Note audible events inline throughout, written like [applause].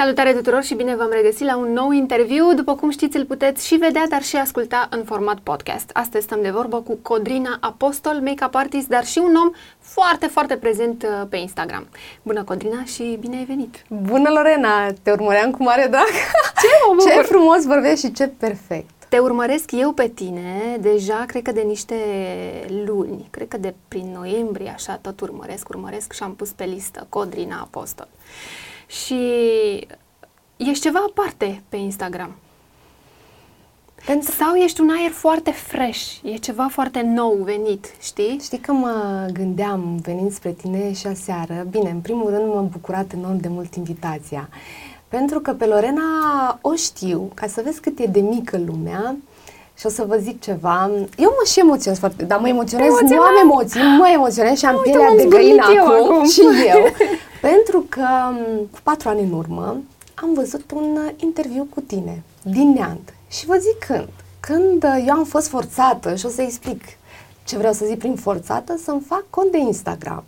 Salutare tuturor și bine v-am regăsit la un nou interviu. După cum știți, îl puteți și vedea, dar și asculta în format podcast. Astăzi stăm de vorbă cu Codrina Apostol, make-up artist, dar și un om foarte, foarte prezent uh, pe Instagram. Bună, Codrina, și bine ai venit! Bună, Lorena! Te urmăream cu mare drag! Ce, mă ce frumos vorbești și ce perfect! Te urmăresc eu pe tine deja, cred că de niște luni, cred că de prin noiembrie, așa, tot urmăresc, urmăresc și am pus pe listă Codrina Apostol și ești ceva aparte pe Instagram. Pentru... Sau ești un aer foarte fresh, e ceva foarte nou venit, știi? Știi că mă gândeam venind spre tine și aseară, bine, în primul rând m-am bucurat enorm de mult invitația, pentru că pe Lorena o știu, ca să vezi cât e de mică lumea, și o să vă zic ceva. Eu mă și emoționez foarte, dar mă emoționez, Emoționat. nu am emoții, mă emoționez și am Uite, pielea de găină acum, acum [laughs] și eu. Pentru că cu patru ani în urmă am văzut un interviu cu tine din Neant. Și vă zic când. Când eu am fost forțată, și o să explic ce vreau să zic prin forțată, să-mi fac cont de Instagram.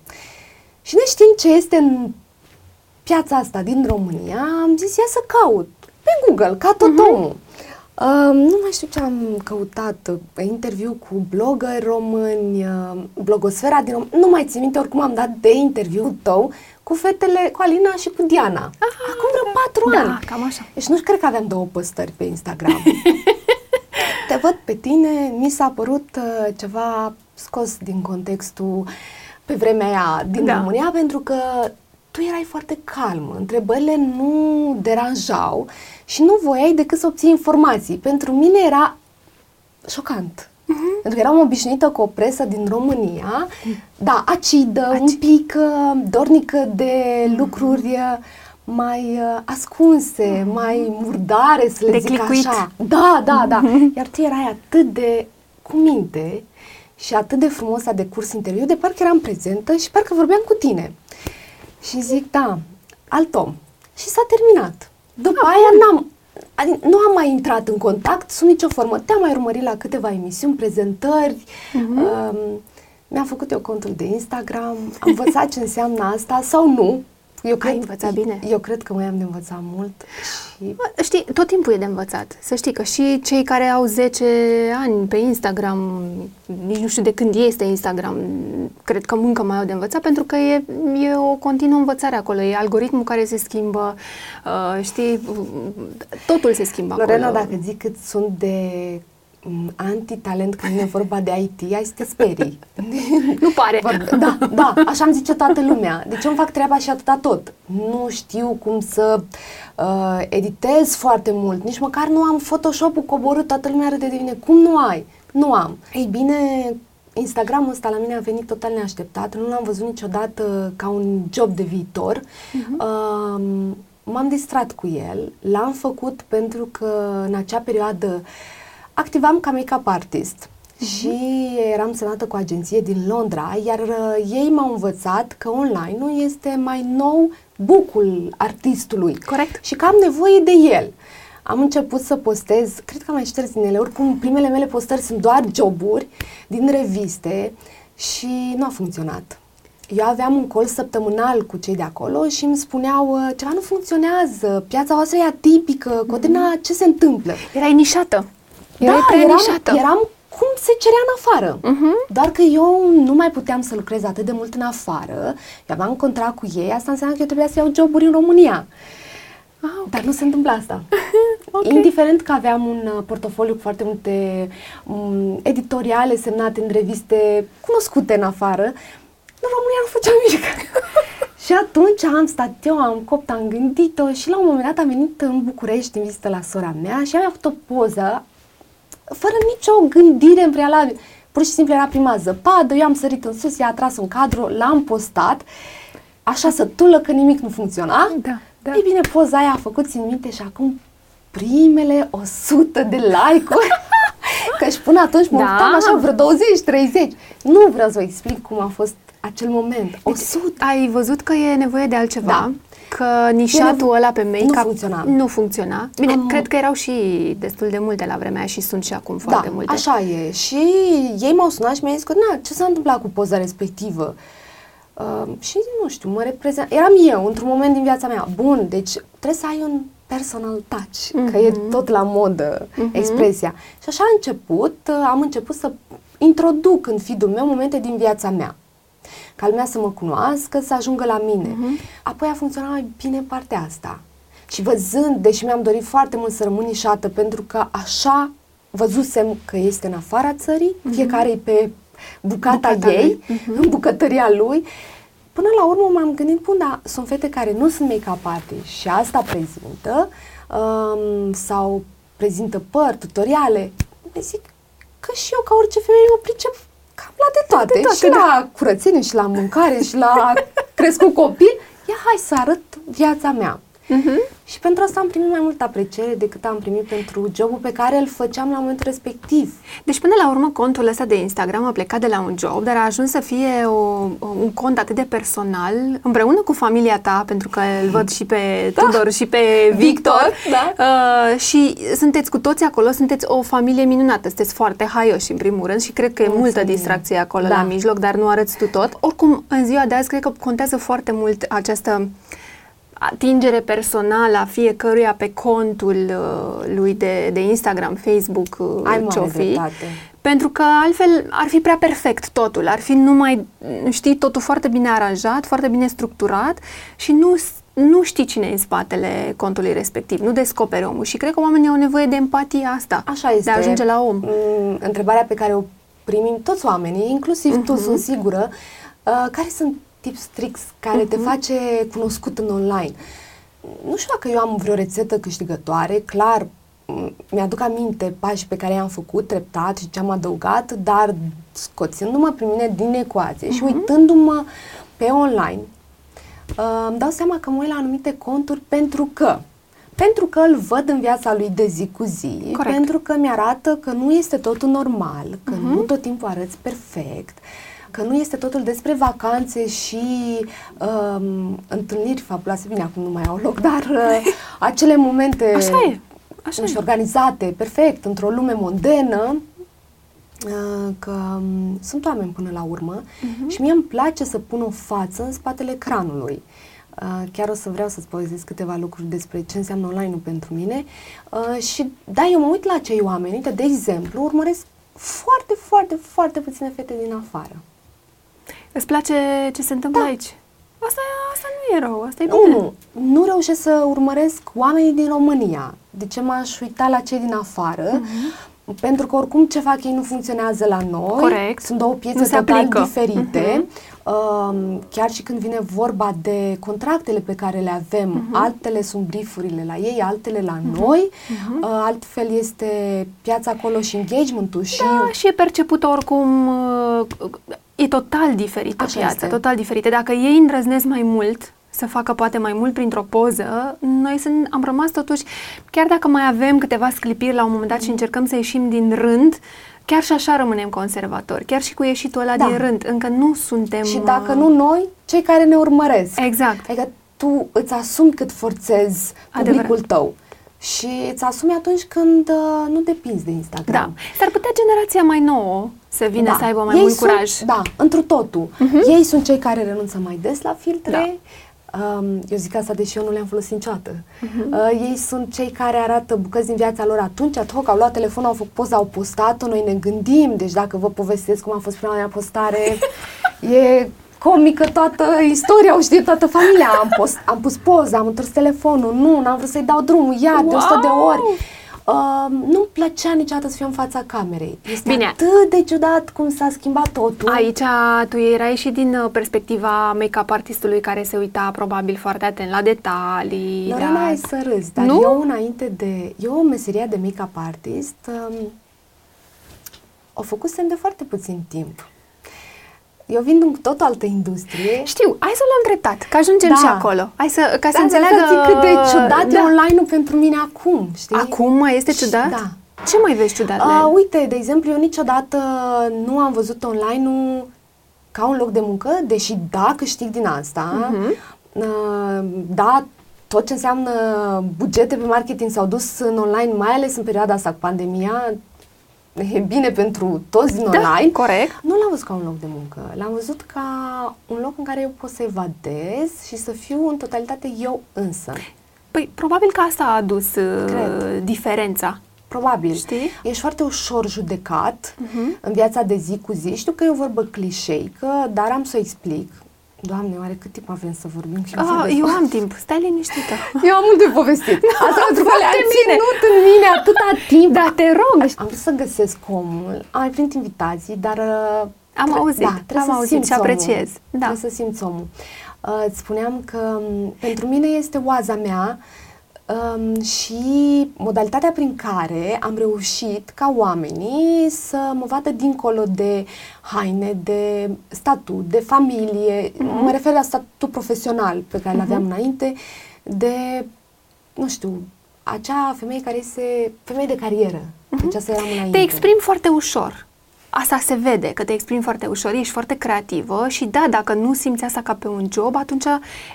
Și ne știm ce este în piața asta din România, am zis ia să caut pe Google, ca tot uh-huh. omul. Uh, nu mai știu ce am căutat, uh, interviu cu blogări români, uh, blogosfera din România, nu mai țin minte, oricum am dat de interviu tău cu fetele, cu Alina și cu Diana. Aha, Acum vreo patru da, ani. cam așa. Deci nu cred că aveam două postări pe Instagram. [laughs] Te văd pe tine, mi s-a părut uh, ceva scos din contextul pe vremea aia din da. România, pentru că tu erai foarte calm, întrebările nu deranjau și nu voiai decât să obții informații. Pentru mine era șocant. Uh-huh. Pentru că eram obișnuită cu o presă din România, da, acidă, Aci. un pic uh, dornică de uh-huh. lucruri uh, mai uh, ascunse, uh-huh. mai murdare, să le de zic clicuit. așa. Da, da, da. Uh-huh. Iar tu erai atât de cu minte și atât de frumos a decurs interviu, de parcă eram prezentă și parcă vorbeam cu tine. Și zic, da, alt om. Și s-a terminat. După ah, aia n-am, adică nu am mai intrat în contact sub nicio formă. Te-am mai urmărit la câteva emisiuni, prezentări, uh-huh. um, mi-am făcut eu contul de Instagram, am învățat ce înseamnă asta sau nu, eu cred, Ai învățat bine. Eu cred că mai am de învățat mult. Și... Știi, tot timpul e de învățat. Să știi că și cei care au 10 ani pe Instagram, nici nu știu de când este Instagram, cred că încă mai au de învățat, pentru că e, e o continuă învățare acolo. E algoritmul care se schimbă, uh, știi, totul se schimbă Lorena, acolo. dacă zic cât sunt de anti-talent când vine vorba de IT, ai să te sperii. [laughs] nu pare. Da, da, așa îmi zice toată lumea. Deci eu îmi fac treaba și atâta tot. Nu știu cum să uh, editez foarte mult, nici măcar nu am Photoshop-ul coborât, toată lumea râde de mine. Cum nu ai? Nu am. Ei bine, Instagramul ăsta la mine a venit total neașteptat, nu l-am văzut niciodată ca un job de viitor. Uh-huh. Uh, m-am distrat cu el, l-am făcut pentru că în acea perioadă uh, activam ca make-up artist uh-huh. și eram semnată cu o agenție din Londra, iar uh, ei m-au învățat că online-ul este mai nou bucul artistului. Corect. Și că am nevoie de el. Am început să postez, cred că am mai șters din ele, oricum primele mele postări sunt doar joburi din reviste și nu a funcționat. Eu aveam un col săptămânal cu cei de acolo și îmi spuneau uh, ceva nu funcționează, piața voastră e atipică, Codina, ce se întâmplă? Erai nișată. Era da, eram, eram cum se cerea în afară. Uh-huh. Doar că eu nu mai puteam să lucrez atât de mult în afară. Eu aveam contract cu ei, asta înseamnă că eu trebuia să iau joburi în România. Ah, okay. Dar nu se întâmplă asta. [laughs] okay. Indiferent că aveam un uh, portofoliu cu foarte multe um, editoriale semnate în reviste cunoscute în afară, în România nu făceam [laughs] nimic. [laughs] și atunci am stat eu, am copt, am gândit-o și la un moment dat am venit în București în vizită la sora mea și am avut o poză fără nicio gândire în prealabil. Pur și simplu era prima zăpadă, eu am sărit în sus, i-a atras un cadru, l-am postat, așa sătulă că nimic nu funcționa. Da, da. Ei bine, poza aia a făcut țin minte și acum primele 100 de like-uri. [laughs] că și până atunci mă da. așa vreo 20-30. Nu vreau să vă explic cum a fost acel moment. 100. Deci, ai văzut că e nevoie de altceva? Da că nișatul ăla pe make-up nu funcționa. Nu funcționa. Bine, Am... cred că erau și destul de multe la vremea aia și sunt și acum foarte da, multe. așa e. Și ei m-au sunat și mi-au zis că, na, ce s-a întâmplat cu poza respectivă? Uh, și nu știu, mă reprezent. Eram eu într-un moment din viața mea. Bun, deci trebuie să ai un personal touch, mm-hmm. că e mhm. tot la modă mm-hmm. expresia. Și așa a început, uh, am început să introduc în feed meu momente din viața mea. Ca lumea să mă cunoască, să ajungă la mine. Mm-hmm. Apoi a funcționat mai bine partea asta. Și văzând, deși mi-am dorit foarte mult să rămân nișată, pentru că așa văzusem că este în afara țării, mm-hmm. fiecare e pe bucata, bucata ei, uh-huh. [laughs] în bucătăria lui. Până la urmă m-am gândit, bun, dar sunt fete care nu sunt make-up artist și asta prezintă, um, sau prezintă păr, tutoriale. Le zic că și eu, ca orice femeie, mă pricep cam la de toate. De toate și da. la curățenie, și la mâncare, și la [laughs] crescut copil. Ia hai să arăt viața mea. Uh-huh. Și pentru asta am primit mai multă apreciere decât am primit pentru jobul pe care îl făceam la momentul respectiv. Deci până la urmă contul ăsta de Instagram a plecat de la un job, dar a ajuns să fie o, un cont atât de personal, împreună cu familia ta, pentru că îl văd și pe da. Tudor și pe Victor. Victor da. uh, și sunteți cu toți acolo, sunteți o familie minunată, sunteți foarte haioși în primul rând și cred că e Mulțumim. multă distracție acolo da. la mijloc, dar nu arăți tu tot. Oricum, în ziua de azi, cred că contează foarte mult această atingere personală a fiecăruia pe contul uh, lui de, de Instagram, Facebook, uh, Ai ce fi. Pentru că altfel ar fi prea perfect totul, ar fi numai, știi, totul foarte bine aranjat, foarte bine structurat și nu, nu știi cine e în spatele contului respectiv, nu descoperi omul și cred că oamenii au nevoie de empatia asta, Așa este. de a ajunge la om. Mm, întrebarea pe care o primim toți oamenii, inclusiv uh-huh. tu, mhm. sunt sigură, uh, care sunt tips, tricks care uh-huh. te mhm. face cunoscut în online. Nu știu dacă eu am vreo rețetă câștigătoare, clar, mi-aduc aminte pașii pe care i-am făcut treptat și ce am adăugat, dar scoțându-mă prin mine din ecuație uh-huh. și mhm. uitându-mă pe online, uh, îmi dau seama că mă uit la anumite conturi pentru că pentru că îl văd în viața lui de zi cu zi, Corect. pentru că mi-arată că nu este totul normal, că uh-huh. nu tot timpul arăți perfect, uh, că nu este totul despre vacanțe și um, întâlniri fabuloase. Bine, acum nu mai au loc, dar uh, [laughs] acele momente Așa e. Așa și organizate, perfect, într-o lume mondenă, uh, că um, sunt oameni până la urmă uh-huh. și mie îmi place să pun o față în spatele ecranului. Uh, chiar o să vreau să-ți povestesc câteva lucruri despre ce înseamnă online-ul pentru mine. Uh, și da, eu mă uit la acei oameni, uite, de exemplu, urmăresc foarte, foarte, foarte puține fete din afară. Îți place ce se întâmplă da. aici? Asta, asta nu e rău, asta e bine. Nu, nu reușesc să urmăresc oamenii din România. De ce m-aș uita la cei din afară? Uh-huh. Pentru că oricum ce fac ei nu funcționează la noi. Corect. Sunt două piețe total aplică. diferite. Uh-huh. Uh, chiar și când vine vorba de contractele pe care le avem, uh-huh. altele sunt briefurile la ei, altele la uh-huh. noi, uh-huh. Uh, altfel este piața acolo și engagement-ul. Și da, și e percepută oricum uh, e total diferită Așa piața, este. total diferită. Dacă ei îndrăznesc mai mult, să facă poate mai mult printr-o poză, noi sunt, am rămas totuși, chiar dacă mai avem câteva sclipiri la un moment dat și încercăm să ieșim din rând, chiar și așa rămânem conservatori, chiar și cu ieșitul ăla da. din rând, încă nu suntem... Și dacă uh, nu noi, cei care ne urmăresc. Exact. Adică tu îți asumi cât forțezi publicul Adevărat. tău și îți asumi atunci când uh, nu depinzi de Instagram. Da. S-ar putea generația mai nouă să vină da. să aibă mai Ei mult sunt, curaj. Da, întru totul. Uh-huh. Ei sunt cei care renunță mai des la filtre. Da. Um, eu zic asta deși eu nu le-am folosit niciodată. Uh-huh. Uh, ei sunt cei care arată bucăți din viața lor atunci, ad hoc, au luat telefonul, au făcut poza, au postat-o, noi ne gândim, deci dacă vă povestesc cum a fost prima mea postare, [laughs] e comică toată istoria, o știe toată familia. Am, post, am pus poza, am întors telefonul, nu, n-am vrut să-i dau drumul, iar wow! de 100 de ori. Uh, nu-mi plăcea niciodată să fiu în fața camerei. Este Bine. atât de ciudat cum s-a schimbat totul. Aici tu erai și din uh, perspectiva make-up artistului care se uita probabil foarte atent la detalii. Nu la... ai să râzi, dar nu? eu înainte de... Eu meseria de make-up artist um, o făcusem de foarte puțin timp. Eu vin din tot altă industrie. Știu, hai să o luăm dreptat, că ajungem da. și acolo. Hai să, ca să da, înțeleagă... Să cât de ciudat da. e online-ul pentru mine acum, știi? Acum mai este ciudat? Da. Ce mai vezi ciudat uh, Uite, de exemplu, eu niciodată nu am văzut online-ul ca un loc de muncă, deși da, câștig din asta. Uh-huh. Uh, da, tot ce înseamnă bugete pe marketing s-au dus în online, mai ales în perioada asta cu pandemia, e bine pentru toți din Da, online, corect. nu l-am văzut ca un loc de muncă. L-am văzut ca un loc în care eu pot să evadez și să fiu în totalitate eu însă. Păi, probabil că asta a adus uh, Cred. diferența. Probabil. Știi? Ești foarte ușor judecat Mhm. în viața de zi cu zi. Știu că e o vorbă clișeică, dar am să o explic. Doamne, oare cât timp avem să vorbim? Și Ah, vorbesc? eu am timp, stai liniștită. [laughs] Eu am mult de povestit. [laughs] Asta pentru că le-a Foarte bine. ținut în mine atâta timp. Da, te rog. Am vrut să găsesc omul. Am mai primit invitații, dar... uh, Am tre- auzit, da, trebuie am să auzit simți și apreciez. Omul. Da. Trebuie să simți omul. Uh, îți spuneam că m, pentru mine este oaza mea um, și modalitatea prin care am reușit ca oamenii să mă vadă dincolo de haine, de statut, de familie. Mhm. Mă refer la statutul profesional pe care îl aveam înainte, de, nu știu, acea femeie care este femeie de carieră. Deci asta eram înainte. Mhm. Te exprimi foarte ușor. Asta se vede, că te exprimi foarte ușor, ești foarte creativă și da, dacă nu simți asta ca pe un job, atunci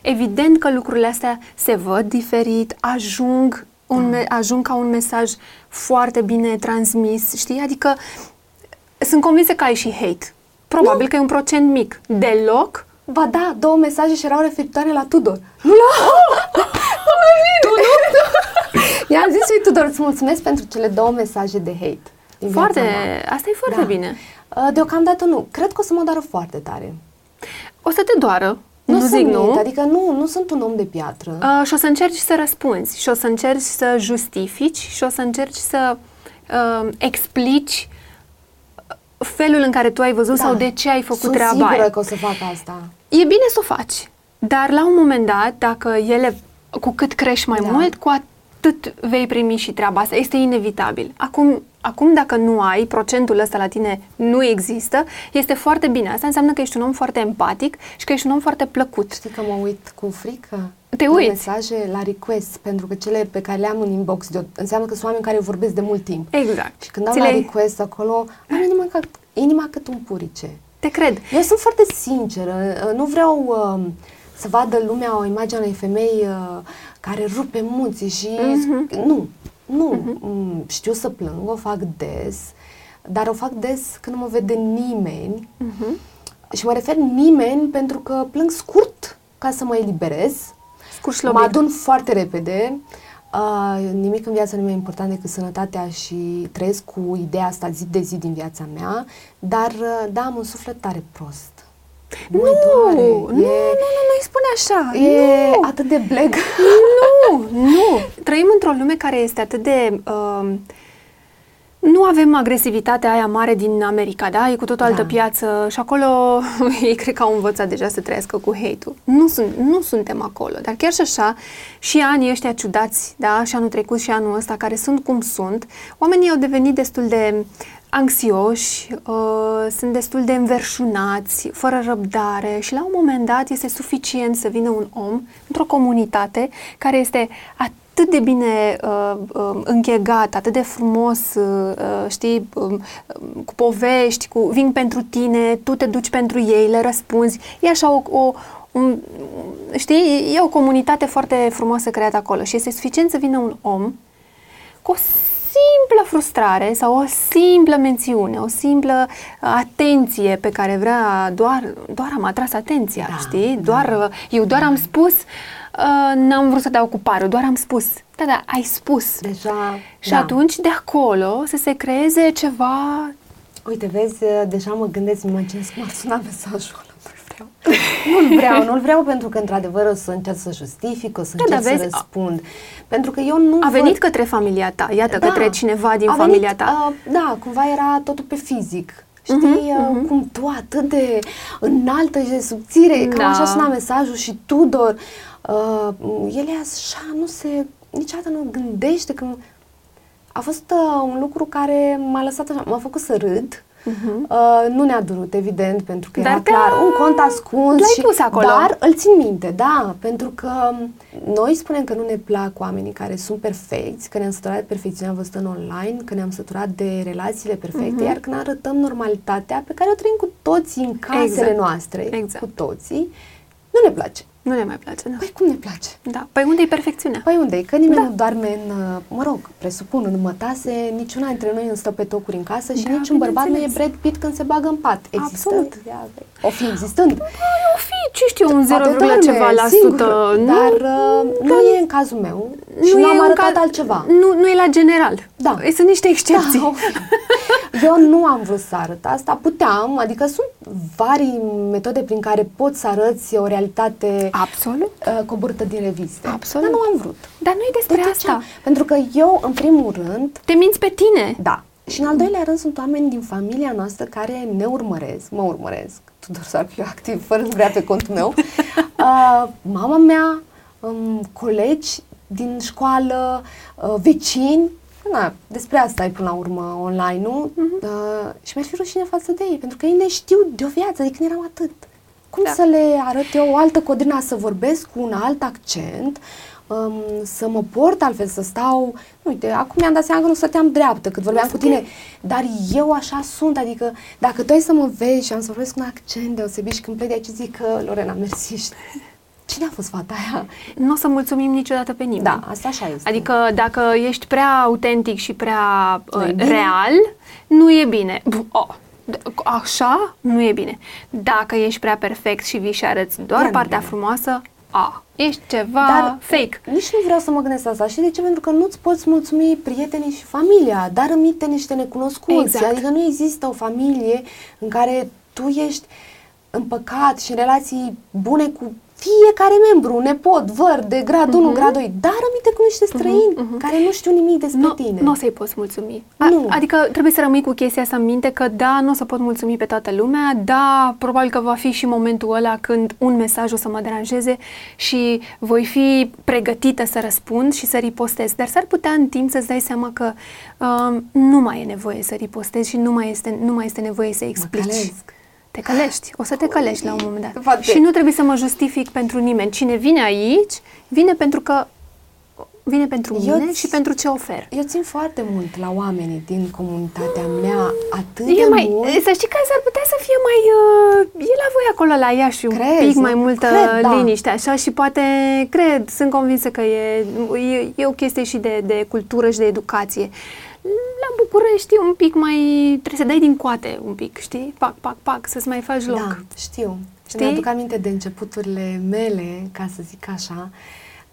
evident că lucrurile astea se văd diferit, ajung, un, me- ajung ca un mesaj foarte bine transmis, știi? Adică sunt convinsă că ai și hate. Probabil că e un procent mic. Deloc? Ba da, două mesaje și erau referitoare la Tudor. Nu la... [laughs] tu nu? [laughs] I-am zis lui Tudor, îți mulțumesc pentru cele două mesaje de hate. Din Foarte, viața mea. asta e foarte Da. bine. Uh, Deocamdată nu. Cred că o să mă doară foarte tare. O să te doară, nu, sunt zic nu. mint, adică nu, nu sunt un om de piatră. Uh, și o să încerci să răspunzi și o să încerci să justifici și o să încerci să uh, explici felul în care tu ai văzut Da. sau de ce ai făcut sunt treaba sigură aia. că o să fac asta. E bine să o faci, dar la un moment dat, dacă ele, cu cât crești mai Da. mult, cu atât vei primi și treaba asta. Este inevitabil. Acum, acum, dacă nu ai, procentul ăsta la tine nu există, este foarte bine. Asta înseamnă că ești un om foarte empatic și că ești un om foarte plăcut. Știi că mă uit cu frică? Te la uiți? mesaje, la request, pentru că cele pe care le am în inbox de, înseamnă că sunt oameni care vorbesc de mult timp. Exact. Și când dau Ți la le- request acolo, am inima, ca, inima cât un purice. Te cred. Eu sunt foarte sinceră, uh, nu vreau uh, să vadă lumea o imagine a unei femei uh, care rupe munții și... Mhm. Nu, nu. Mm, Știu să plâng, o fac des, dar o fac des când nu mă vede nimeni. Mhm. Și mă refer nimeni pentru că plâng scurt ca să mă eliberez. Scurt Mă șlobit. adun foarte repede. Uh, nimic în viața nu mi-e important decât sănătatea și trăiesc cu ideea asta zi de zi din viața mea, dar uh, da, am un suflet tare prost. Nu, Mă doare. nu, nu, nu, E, nu-i spune așa. e nu. atât de bleg. Nu, [laughs] nu. Trăim într-o lume care este atât de... Uh, nu avem agresivitatea aia mare din America, da? E cu tot o altă Da. piață și acolo [laughs] ei cred că au învățat deja să trăiască cu hate-ul. Nu, sunt, nu suntem acolo, dar chiar și așa, și anii ăștia ciudați, da? Și anul trecut și anul ăsta, care sunt cum sunt, oamenii au devenit destul de anxioși, uh, sunt destul de înverșunați, fără răbdare și la un moment dat este suficient să vină un om într-o comunitate care este atât de bine uh, uh, înghegat, atât de frumos, uh, uh, știi, uh, uh, cu povești, cu vin pentru tine, tu te duci pentru ei, le răspunzi. E așa o, o un, știi, e o comunitate foarte frumoasă creată acolo și este suficient să vină un om cu o simplă frustrare sau o simplă mențiune, o simplă uh, atenție pe care vrea doar, doar am atras atenția, Da, știi? da. Doar, uh, eu doar am spus, uh, n-am vrut să dau cu parul, doar am spus. Da, da, ai spus. Deja, Și da. atunci, de acolo, să se creeze ceva... Uite, vezi, deja mă gândesc, mă ce cum ar suna [laughs] mesajul ăla. Nu-l vreau. [laughs] Nu-l vreau, nu-l vreau pentru că, într-adevăr, o să încerc să justific, o să Da, încerc dar să vezi, a- răspund. Pentru că eu nu A văd... venit către familia ta, iată, către cineva din a familia venit, ta. Uh, da, cumva era totul pe fizic. Știi, Mhm, uh, cum tu atât de înaltă și de subțire, cam Da. așa suna mesajul și Tudor, uh, el e așa, nu se, niciodată nu gândește că a fost uh, un lucru care m-a lăsat așa, m-a făcut să râd. Uh, nu ne-a durut, evident, pentru că Mhm. Dar era te-a- clar un cont ascuns. l-ai și, pus acolo. Dar îl țin minte, da, pentru că noi spunem că nu ne plac oamenii care sunt perfecți, că ne-am săturat de perfecțiunea văzută în online, că ne-am săturat de relațiile perfecte, Mhm. iar când arătăm normalitatea pe care o trăim cu toții în casele Exact. noastre, Exact. cu toții, nu ne place. Nu ne mai place, da. Păi cum ne place? Da. Păi unde e perfecțiunea? Păi unde Că nimeni da. nu doarme în, uh, mă rog, presupun, în mătase, niciuna dintre noi nu stă pe tocuri în casă și Da, niciun bărbat nu e bineînțeles. Brad Pitt când se bagă în pat. Există? Absolut. Ia, O fi existând. O fi, ce știu, un 0, Poate doarme ceva la singur, sută. Nu, Dar uh, nu e în cazul meu și nu e am un arătat caz- altceva. Nu, nu e la general. Da. Sunt niște excepții. Da, eu nu am vrut să arăt asta, puteam, adică sunt vari metode prin care poți să arăți o realitate Absolut. uh, coborâtă din reviste. Absolut. Dar nu am vrut. Dar nu e despre De ce? asta. Pentru că eu, în primul rând, Te minți pe tine. da. Și în al doilea rând sunt oameni din familia noastră care ne urmăresc, mă urmăresc, Tudor Sarpiu activ, fără să vrea pe contul meu, [laughs] uh, mama mea, um, colegi din școală, uh, vecini, na, despre asta e până la urmă online-ul Mhm. uh, și mi-ar fi rușine față de ei, pentru că ei ne știu de o viață, de când eram atât. Cum Da. să le arăt eu o altă codrina, să vorbesc cu un alt accent, um, să mă port altfel, să stau... Uite, acum mi-am dat seama că nu stăteam dreaptă cât vorbeam cu tine, dar eu așa sunt, adică dacă tu ai să mă vezi și am să vorbesc cu un accent deosebit și când plec de aici zic că Lorena, mersi, și- [laughs] cine a fost fata aia? Nu o să mulțumim niciodată pe nimeni. Da, asta așa este. Adică dacă ești prea autentic și prea Nu e uh, bine. real, nu e bine. B- Oh, d- așa nu e bine. Dacă ești prea perfect și vii și arăți doar Iar nu e partea bine. frumoasă, a, ești ceva Dar fake. nici nu vreau să mă gândesc asta. Și de ce? Pentru că nu-ți poți mulțumi prietenii și familia, dar rămite niște necunoscuți. Exact. Adică nu există o familie în care tu ești împăcat și în relații bune cu fiecare membru, nepot, văr, de grad 1, grad 2, dar rămite cu niște străini care nu știu nimic despre Nu, tine. nu o să-i poți mulțumi. A, Nu. Adică trebuie să rămâi cu chestia asta în minte că da, nu o să pot mulțumi pe toată lumea, da, probabil că va fi și momentul ăla când un mesaj o să mă deranjeze și voi fi pregătită să răspund și să ripostez. Dar s-ar putea în timp să-ți dai seama că um, nu mai e nevoie să ripostezi și nu mai este, nu mai este nevoie să explici. călesc. Te călești, o să te călești la un moment dat. Poate. Și nu trebuie să mă justific pentru nimeni. Cine vine aici, vine pentru că vine pentru Eu mine ți- și pentru ce ofer. Eu țin foarte mult la oamenii din comunitatea mea, atât E de mai, mult. să știi că s-ar putea să fie mai... Uh, e la voi acolo la Iași un Crezi, pic nu? mai multă Cred, da. liniște așa și poate, cred, sunt convinsă că e, e, e o chestie și de, de cultură și de educație. La București e un pic mai... trebuie să dai din coate un pic, știi? Pac, pac, pac, să-ți mai faci loc. Da, știu. Știi? Știi? Mi-aduc aminte de începuturile mele, ca să zic așa,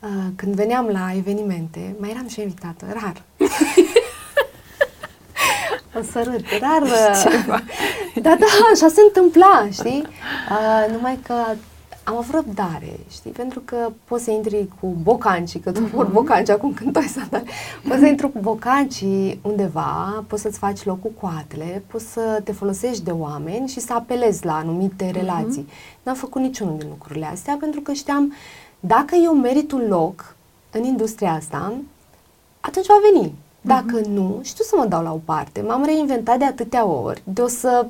uh, când veneam la evenimente, mai eram și eu invitată, rar. [laughs] o sărut, rar. uh, [laughs] Da, da, așa se întâmpla, știi? Uh, numai că am avut răbdare, știi? Pentru că poți să intri cu bocanci, că tu port bocanci acum când tu ai sandale. Poți să intri cu bocanci undeva, poți să-ți faci loc cu coatele, poți să te folosești de oameni și să apelezi la anumite relații. N-am făcut niciunul din lucrurile astea pentru că știam dacă eu merit un loc în industria asta, atunci va veni. Dacă nu, știu să mă dau la o parte. M-am reinventat de atâtea ori, de o să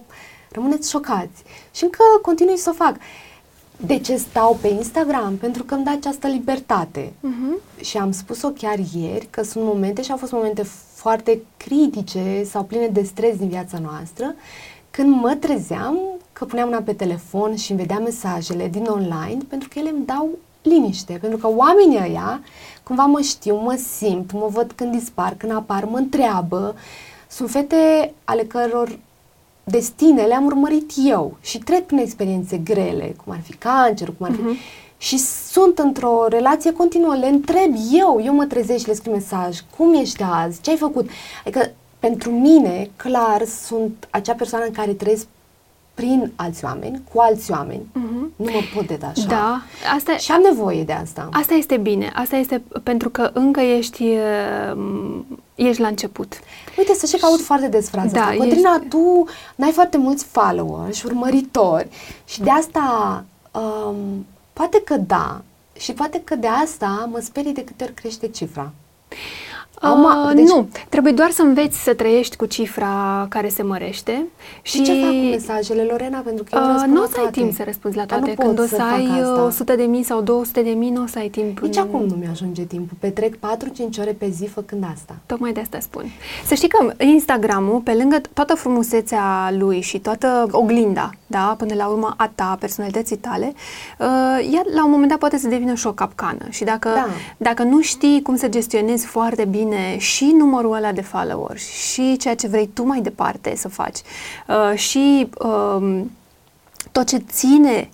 rămâneți șocați. Și încă continui să o fac. De ce stau pe Instagram? Pentru că îmi dă această libertate. Mhm. Și am spus-o chiar ieri că sunt momente și au fost momente foarte critice sau pline de stres din viața noastră când mă trezeam că puneam una pe telefon și îmi vedeam mesajele din online pentru că ele îmi dau liniște. Pentru că oamenii ăia cumva mă știu, mă simt, mă văd când dispar, când apar, mă întreabă. Sunt fete ale căror destine le-am urmărit eu și trec prin experiențe grele, cum ar fi cancerul, cum ar fi... Mhm. Și sunt într-o relație continuă, le întreb eu, eu mă trezesc și le scriu mesaj, cum ești azi, ce ai făcut? Adică, pentru mine, clar, sunt acea persoană în care trăiesc prin alți oameni, cu alți oameni. Mhm. Nu mă pot detașa. Da, asta, Și am nevoie de asta. asta este bine. Asta este pentru că încă ești, uh, ești la început. Uite, să știi că aud foarte des fraza Da, asta. Codrina, ești- tu n-ai foarte mulți followers și urmăritori și de asta um, poate că da și poate că de asta mă sperie de câte ori crește cifra. Acum, Uh, deci- Nu, trebuie doar să înveți să trăiești cu cifra care se mărește. Și, ce fac cu mesajele, Lorena? Pentru că eu Uh, răspund nu o la să ai toate. timp să răspunzi la Dar toate. nu Când pot o să, fac ai asta. uh, 100 de mii sau 200 de mii, nu o să ai timp. Nici în- acum nu mi-ajunge timpul. Petrec 4-5 ore pe zi făcând asta. Tocmai de asta spun. Să știi că Instagramul, pe lângă toată frumusețea lui și toată oglinda da, până la urmă a ta, personalității tale, uh, ea la un moment dat poate să devină și o capcană. Și dacă, Da. dacă nu știi cum să gestionezi foarte bine și numărul ăla de followers și ceea ce vrei tu mai departe să faci uh, și um, tot ce ține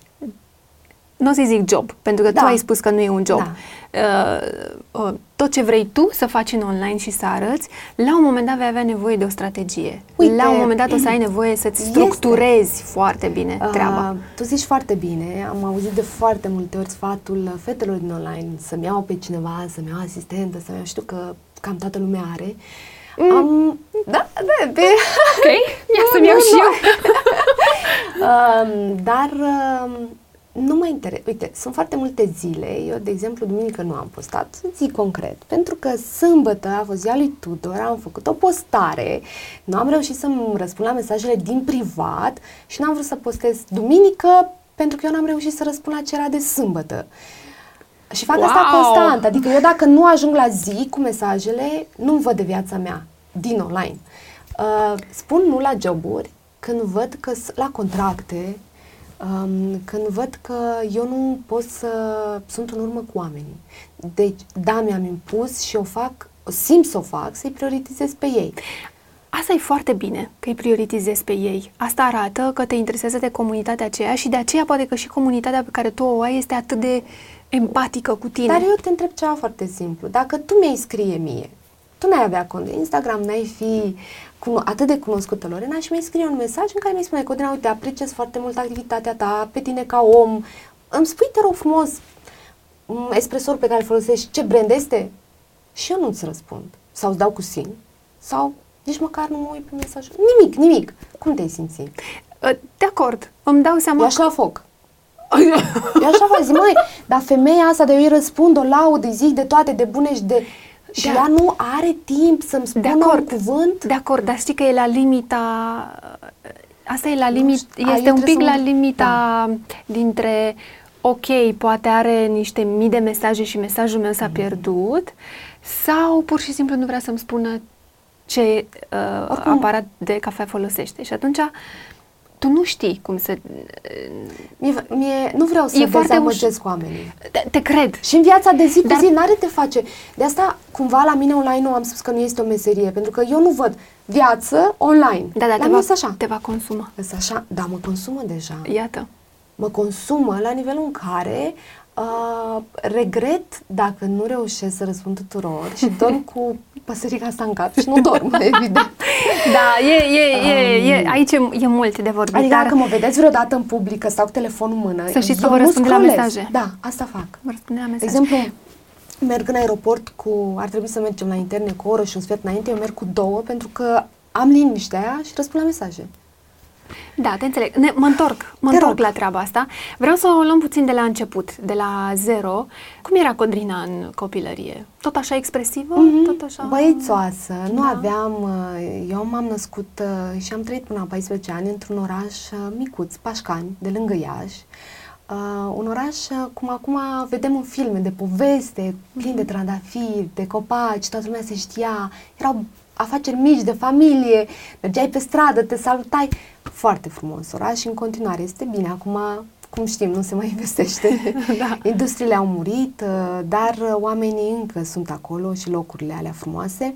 nu o să-i zic job, pentru că Da. tu ai spus că nu e un job. Da. Uh, uh, tot ce vrei tu să faci în online și să arăți, la un moment dat vei avea nevoie de o strategie. Uite, la un moment dat o să ai nevoie să-ți este. structurezi foarte bine treaba. Uh, tu zici foarte bine, am auzit de foarte multe ori sfatul fetelor din online să-mi iau pe cineva, să-mi iau asistentă, să-mi iau, știu că cam toată lumea are. Mm. Am, da, da, pe, Ok, ia să-mi iau nu, și nu. eu. [laughs] um, dar um, nu mă interesează. Uite, sunt foarte multe zile. Eu, de exemplu, duminică nu am postat, zi concret, pentru că sâmbătă a fost ziua lui Tudor, am făcut o postare, nu am reușit să-mi răspund la mesajele din privat și n-am vrut să postez duminică pentru că eu n-am reușit să răspund la ce era de sâmbătă. Și fac asta Wow! constant. Adică eu dacă nu ajung la zi cu mesajele, nu-mi văd de viața mea din online. Uh, spun nu la joburi când văd că s- la contracte, um, când văd că eu nu pot să sunt în urmă cu oamenii. Deci, da, mi-am impus și o fac, simt să o fac, să-i prioritizez pe ei. Asta e foarte bine, că îi prioritizezi pe ei. Asta arată că te interesează de comunitatea aceea și de aceea poate că și comunitatea pe care tu o ai este atât de empatică cu tine. Dar eu te întreb ceva foarte simplu. Dacă tu mi-ai scrie mie, tu n-ai avea cont de Instagram, n-ai fi cuno- atât de cunoscută, Lorena, și mi-ai scrie un mesaj în care mi-ai spune, Codina, uite, apreciez foarte mult activitatea ta, pe tine ca om, îmi spui, te rog frumos, m, espresorul pe care îl folosești, ce brand este? Și eu nu-ți răspund. Sau îți dau cu sin, sau nici măcar nu mă uit pe mesaj. Nimic, nimic. Cum te-ai simțit? Uh, De acord, îmi dau seama Eu aș la foc. Eu așa vă zic, măi, dar femeia asta de eu îi răspund, o laud, îi zic de toate, de bune și de... Și Da. ea nu are timp să-mi De spună un acord. cuvânt. De acord, dar știi că e la limita... Asta e la limit, știu, aici este un trebuie pic să la mă- limita dintre ok, poate are niște mii de mesaje și mesajul meu s-a pierdut sau pur și simplu nu vrea să-mi spună ce uh, Oricum- aparat de cafea folosește. Și atunci tu nu știi cum să... Mie, mie, nu vreau să E foarte dezamăgesc oamenii. Te, te cred. Și în viața de zi cu Dar- zi n-are de face. De asta, cumva, la mine online nu am spus că nu este o meserie, pentru că eu nu văd viață online. Da, da, la te mine va, este așa. te va consuma. Este așa, da, mă consumă deja. Iată. mă consumă la nivelul în care uh, regret dacă nu reușesc să răspund tuturor și [laughs] dorm cu păsărica asta în cap și nu dorm, [laughs] evident. Da, e, e, e, e, aici e, e mult de vorbit, Adică dar dacă mă vedeți vreodată în public că stau cu telefonul în mână, Să știți că eu vă nu răspunde la scrollez. mesaje. Da, asta fac. vă răspunde la De mesaj. exemplu, merg în aeroport cu, ar trebui să mergem la interne cu o oră și un sfert înainte, eu merg cu două pentru că am liniștea aia și răspund la mesaje. Da, te înțeleg. Ne, mă întorc, mă Te întorc rog. la treaba asta. Vreau să o luăm puțin de la început, de la zero. Cum era Codrina în copilărie? Tot așa expresivă? Mhm. Tot așa? Băiețoasă, nu Da. aveam, uh, eu m-am născut uh, și am trăit până la 14 ani într-un oraș uh, micuț, Pașcani, de lângă Iași. Uh, un oraș uh, cum acum vedem în filme, de poveste, plin de trandafiri, de copaci, toată lumea se știa, erau afaceri mici, de familie, mergeai pe stradă, te salutai. Foarte frumos oraș și în continuare este bine. Acum, cum știm, nu se mai investește. [laughs] Da. Industriile au murit, uh, dar uh, oamenii încă sunt acolo și locurile alea frumoase.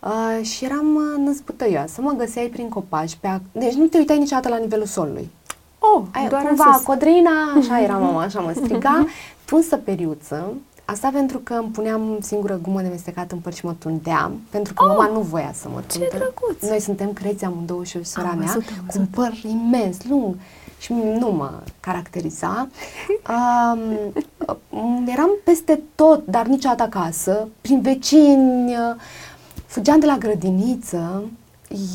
Uh, și eram uh, năzbutăioasă, mă găseai prin copaci, pe ac- deci nu te uitai niciodată la nivelul solului. Oh, Ai, doar cumva, în sus. Codrina, așa era mama, așa mă striga, [laughs] tunsă periuță, asta pentru că îmi puneam singură gumă de mestecat în păr și mă tundeam, pentru că Oh, mama nu voia să mă ce tunde. drăguț! Noi suntem creți amândouă și o sora Am mea, văzut, am cu un păr imens, lung și nu mă caracteriza. [laughs] Um, eram peste tot, dar niciodată acasă, prin vecini, uh, fugeam de la grădiniță.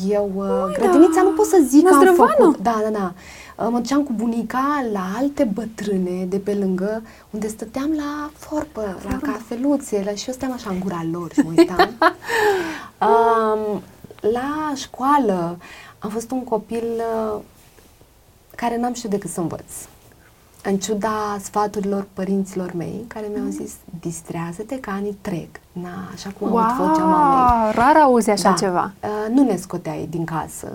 Eu, uh, grădinița da. nu pot să zic că am Năzdrăvană. făcut. Da, da, da. Uh, Mă duceam cu bunica la alte bătrâne de pe lângă, unde stăteam la forbă, la cafeluțe, la, și eu stăteam așa în gura lor și mă uitam. [laughs] um, la școală am fost un copil uh, care n-am știut decât să învăț. În ciuda sfaturilor părinților mei, care mi-au zis, distrează-te că anii trec. Na, așa cum am auzit vocea mamei. Wow, rar auzi așa Da. ceva. Uh, nu ne scoteai din casă.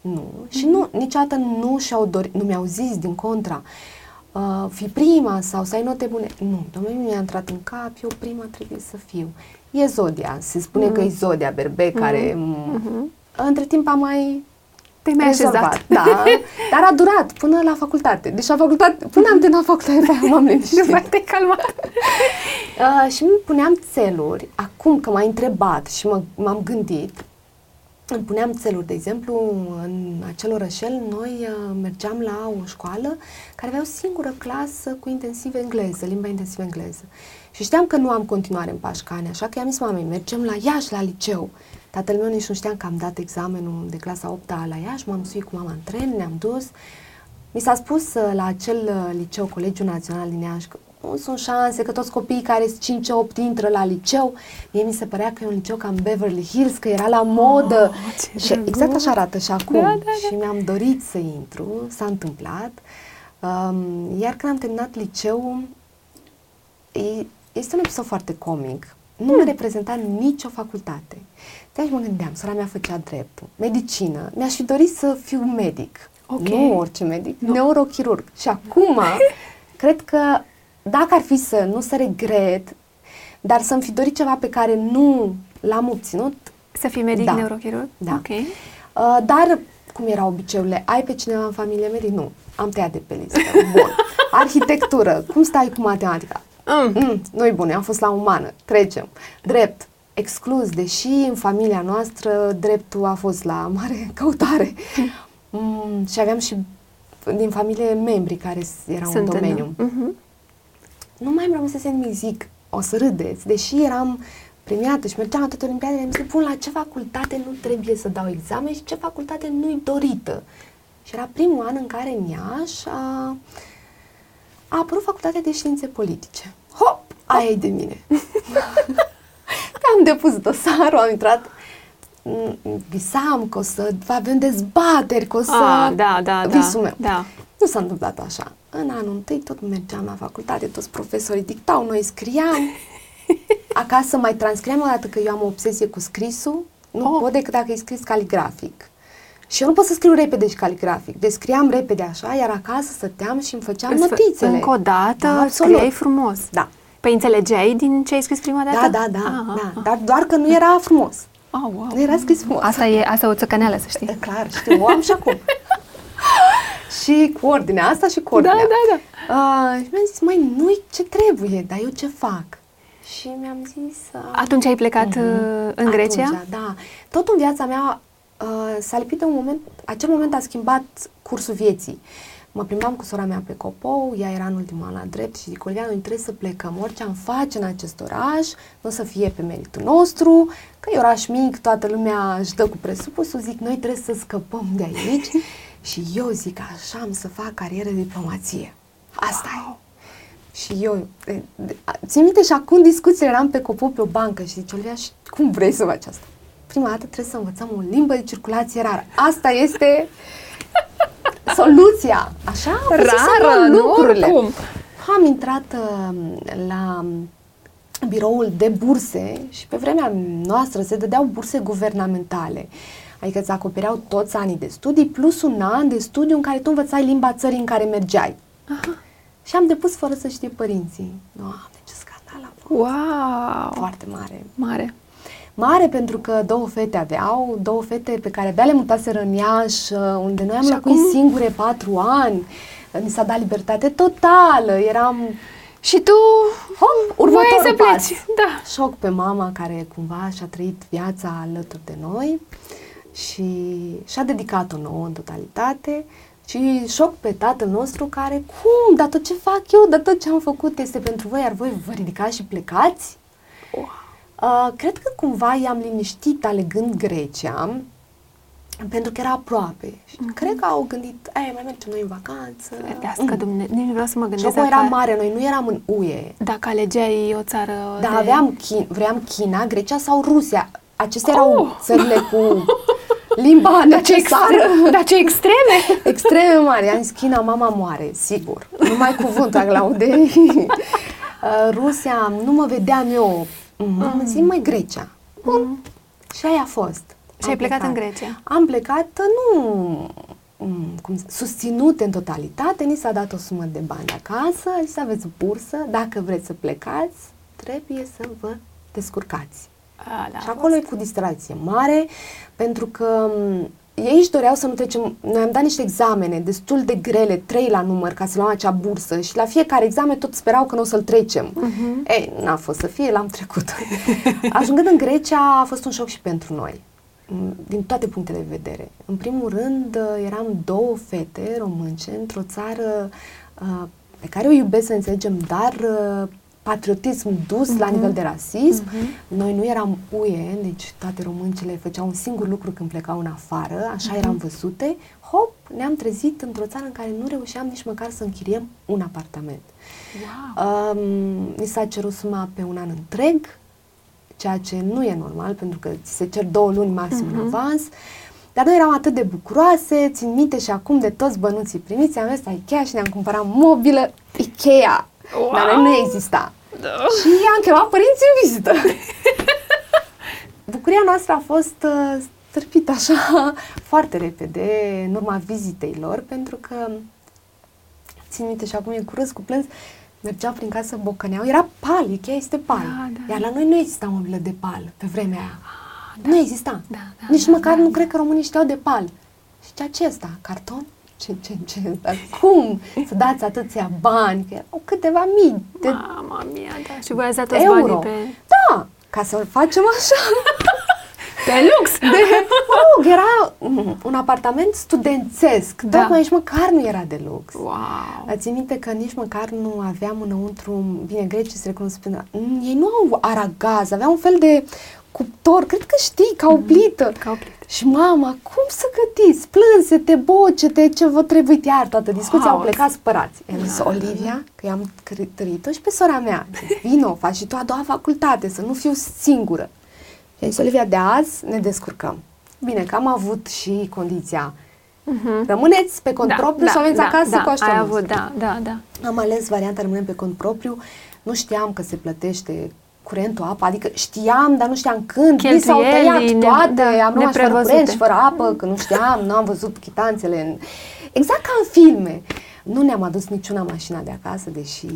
Nu. Și nu, niciodată nu și-au dorit, nu mi-au zis din contra, uh, fi prima sau să ai note bune. Nu, domnule, mi-a intrat în cap, eu prima trebuie să fiu. E Zodia, se spune mm. că e Zodia Berbec, mm. care mm-hmm. între timp am mai te mai așezat. [laughs] Da, dar a durat până la facultate. Deci la facultate, până am terminat facultatea, [laughs] m-am liniștit. Nu mai te calmat. uh, [laughs] și mi puneam țeluri, acum că m-ai întrebat și mă, m-am gândit, îmi puneam țeluri. De exemplu, în acel orășel, noi uh, mergeam la o școală care avea o singură clasă cu intensiv engleză, limba intensivă engleză. Și știam că nu am continuare în Pașcani, așa că i-am zis mamei, mergem la Iași, la liceu. Tatăl meu nici nu știam că am dat examenul de clasa 8 la Iași, m-am suit cu mama în tren, ne-am dus. Mi s-a spus uh, la acel uh, liceu, Colegiul Național din Iași, că nu sunt șanse, că toți copiii care sunt 5-8 intră la liceu. Mie mi se părea că e un liceu ca în Beverly Hills, că era la modă. Oh, și exact așa arată și acum. Da, da, da. Și mi-am dorit să intru, s-a întâmplat. Um, iar când am terminat liceu, e, este un episod foarte comic. Nu mă reprezenta nicio facultate. Deci mă gândeam, sora mea făcea dreptul, medicină. Mi-aș fi dorit să fiu medic. Okay. Nu orice medic, no. neurochirurg. Și acum, [laughs] cred că dacă ar fi să nu să regret, dar să-mi fi dorit ceva pe care nu l-am obținut. Să fii medic da. neurochirurg? Da. Ok. Uh, dar, cum erau obiceiurile, ai pe cineva în familie medic? Nu. Am tăiat de pe listă. Bun. [laughs] Arhitectură. Cum stai cu matematica? Mm. Mm, nu-i bune, am fost la umană. Trecem. Drept. Exclus, deși în familia noastră dreptul a fost la mare [laughs] căutare. [laughs] Mm, și aveam și din familie membri care erau Sunt în domeniu. Mm-hmm nu mai îmi rămăsese nimic, zic, o să râdeți, deși eram premiată și mergeam la toate olimpiadele, mi se pun la ce facultate nu trebuie să dau examen și ce facultate nu-i dorită. Și era primul an în care în Iași a, a apărut facultatea de științe politice. Hop! Aia e de mine. [laughs] am depus dosarul, am intrat visam că o să avem dezbateri, că o să... A, da, da, visul da, meu. da. Nu s-a întâmplat așa. În anul întâi tot mergeam la facultate, toți profesorii dictau, noi scriam. [laughs] Acasă mai transcriam o dată că eu am o obsesie cu scrisul. Nu oh. pot decât dacă e scris caligrafic. Și eu nu pot să scriu repede și caligrafic. Deci scriam repede așa, iar acasă stăteam și îmi făceam Îți notițele. Încă o dată da, scriai frumos. Da. Păi înțelegeai din ce ai scris prima dată? Da, da, da. Ah, da. Ah. Dar doar că nu era frumos. Oh, wow. Nu era scris frumos. Asta e, asta e o țăcăneală, să știi. Clar, știu, o am și acum. [laughs] și cu ordinea asta și cu ordinea. Da, da, da. Uh, și mi-am zis, mai nu ce trebuie, dar eu ce fac? Și mi-am zis... Uh, Atunci ai plecat uh-huh. în Grecia? Atunci, da. Tot în viața mea uh, s-a lipit un moment, acel moment a schimbat cursul vieții. Mă plimbam cu sora mea pe Copou, ea era în ultimul an la drept și zic, Olivia, noi trebuie să plecăm, orice am face în acest oraș, nu o să fie pe meritul nostru, că e oraș mic, toată lumea își dă cu presupusul, zic, noi trebuie să scăpăm de aici și eu zic, așa am să fac carieră de diplomație. Asta wow. e. Și eu, țin minte și acum discuții eram pe copou pe o bancă și zice, Olivia, și cum vrei să faci asta? Prima dată trebuie să învățăm o limbă de circulație rară. Asta este [laughs] soluția. Așa Rară, lucrurile. Nu? Cum? Am intrat uh, la biroul de burse și pe vremea noastră se dădeau burse guvernamentale. Adică îți acopereau toți anii de studii plus un an de studiu în care tu învățai limba țării în care mergeai. Aha. Și am depus fără să știe părinții. Doamne, ce scandal a fost! Wow! Foarte mare. Mare. Mare pentru că două fete aveau, două fete pe care abia le mutaseră în Iași, unde noi am și locuit acum... singure patru ani. Mi s-a dat libertate totală, eram... Și tu Hop, următorul să pas. pleci. Da. Șoc pe mama care cumva și-a trăit viața alături de noi și și-a dedicat-o nouă în totalitate și șoc pe tatăl nostru care, cum, dar tot ce fac eu, dar tot ce am făcut este pentru voi, iar voi vă ridicați și plecați? Uh, cred că cumva i-am liniștit alegând Grecia, pentru că era aproape. Și mm-hmm. cred că au gândit, ai, mai mergem noi în vacanță. Vedească, mm. Dumne, nici nu vreau să mă gândesc Jocul era mare, noi nu eram în UE. Dacă alegeai o țară Da, de... aveam, China, vreau China, Grecia sau Rusia. Acestea erau oh! țările cu [laughs] limba necesară. Dar ce extreme! extreme mari. Am zis, China, mama moare, sigur. Numai cuvântul Claudei. Uh, Rusia, nu mă vedeam eu. Mm-hmm. Am zis, mai Grecia. Bun. Mm-hmm. Și aia a fost. Și ai plecat, plecat în Grecia? Am plecat, nu mm, cum, susținute în totalitate, ni s-a dat o sumă de bani acasă, să aveți bursă, dacă vreți să plecați, trebuie să vă descurcați. A, da, și acolo fost. e cu distracție mare, pentru că mm, ei își doreau să nu trecem, noi am dat niște examene destul de grele, trei la număr, ca să luăm acea bursă și la fiecare examen tot sperau că nu o să-l trecem. Uh-huh. Ei, n-a fost să fie, l-am trecut. [laughs] Ajungând în Grecia a fost un șoc și pentru noi, din toate punctele de vedere. În primul rând, eram două fete românce într-o țară uh, pe care o iubesc să înțelegem, dar uh, patriotism dus uh-huh. la mhm. nivel de rasism. Uh-huh. Noi nu eram UE, deci toate româncele făceau un singur lucru când plecau în afară, așa uh-huh. eram văzute. Hop, ne-am trezit într-o țară în care nu reușeam nici măcar să închiriem un apartament. Wow. Um, mi s-a cerut suma pe un an întreg, ceea ce nu e normal, pentru că ți se cer două luni maxim uh-huh. în avans. Dar noi eram atât de bucuroase, țin minte și acum de toți bănuții primiți, am mers la Ikea și ne-am cumpărat mobilă Ikea. Wow. Dar nu exista. Da. Și am chemat părinții în vizită. Bucuria noastră a fost uh, stârpită așa foarte repede în urma vizitei lor, pentru că țin minte și acum e curăț cu plâns, mergeau prin casă, bocăneau, era pal, Ikea este pal. Da, da. Iar la noi nu exista mobilă de pal pe vremea aia. Ah, da. Nu exista. Da, da, Nici da, măcar da, nu da. cred că românii știau de pal. Și ce acesta? Carton? Ce, ce, ce, dar [laughs] cum să dați atâția bani? Că erau câteva mii de Mama mia, da. Și voi ați dat toți euro. banii pe... Da, ca să-l facem așa. [laughs] Pe lux! De, oh, era un apartament studențesc, da. tocmai nici măcar nu era de lux. Wow! Ați minte că nici măcar nu aveam înăuntru, bine, grecii se recunosc, ei nu au aragaz, aveau un fel de cuptor, cred că știi, ca o mm, plită. Ca o plită. Și mama, cum să gătiți? Plânse-te, boce-te, ce vă trebuie iar toată discuția, au plecat spărați. I-am zis, Olivia, că i-am trăit-o și pe sora mea. Vino, faci și tu a doua facultate, să nu fiu singură. Și am zis, Olivia, de azi ne descurcăm. Bine, că am avut și condiția Uh-huh. Rămâneți pe cont da, propriu da, sau aveți da, acasă da, cu ai avut, da, da, da. Am ales varianta rămânem pe cont propriu. Nu știam că se plătește curentul, apa, adică știam, dar nu știam când, mi s-au tăiat ne, toate, da, am rămas fără curent și fără apă, că nu știam, nu am văzut chitanțele. În... Exact ca în filme. Nu ne-am adus niciuna mașina de acasă, deși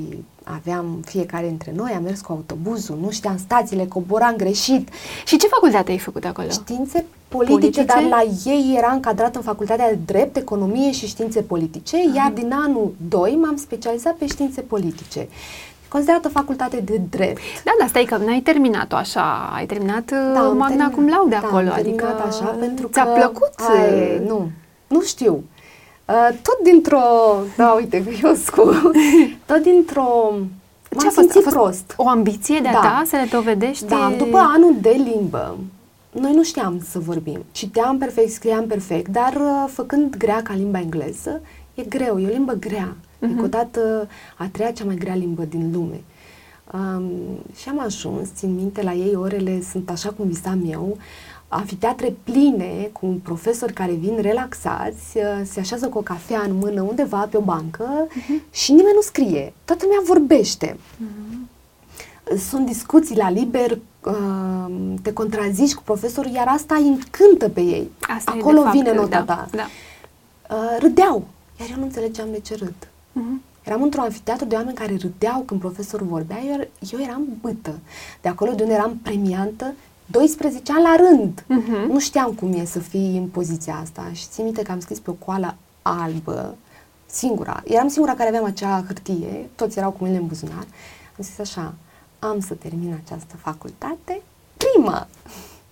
aveam fiecare dintre noi, am mers cu autobuzul, nu știam stațiile, coboram greșit. Și ce facultate ai făcut acolo? Științe politice, politice? dar la ei era încadrat în facultatea de drept, economie și științe politice, uh-huh. iar din anul 2 m-am specializat pe științe politice considerată facultate de drept. Da, dar stai că n-ai terminat-o așa, ai terminat da, uh, magna termin, cum laude da, acolo, adică așa pentru ți-a că plăcut? Ai, nu, nu știu. Uh, tot dintr-o, da, uite, [laughs] eu scu, tot dintr-o ce a fost, a fost prost. O ambiție de-a da. ta să le dovedești? Da, după anul de limbă, noi nu știam să vorbim. Citeam perfect, scriam perfect, dar uh, făcând grea ca limba engleză, e greu, e o limbă grea. Uh-huh. E cotată a treia cea mai grea limbă din lume. Um, și am ajuns, țin minte, la ei orele sunt așa cum visam eu, anfiteatre pline cu profesori care vin relaxați, uh, se așează cu o cafea în mână undeva pe o bancă uh-huh. și nimeni nu scrie. Toată lumea vorbește. Uh-huh. Sunt discuții la liber, uh, te contrazici cu profesorul, iar asta îi încântă pe ei. Asta Acolo e vine nota da, ta. Da. Uh, râdeau, iar eu nu înțelegeam de ce râd. Uh-huh. Eram într-un anfiteatru de oameni care râdeau când profesorul vorbea, eu, eu eram bâtă. De acolo de unde eram premiantă, 12 ani la rând. Uh-huh. Nu știam cum e să fii în poziția asta. Și țin minte că am scris pe o coală albă, singura. Eram singura care aveam acea hârtie, toți erau cu mine în buzunar. Am zis așa, am să termin această facultate prima.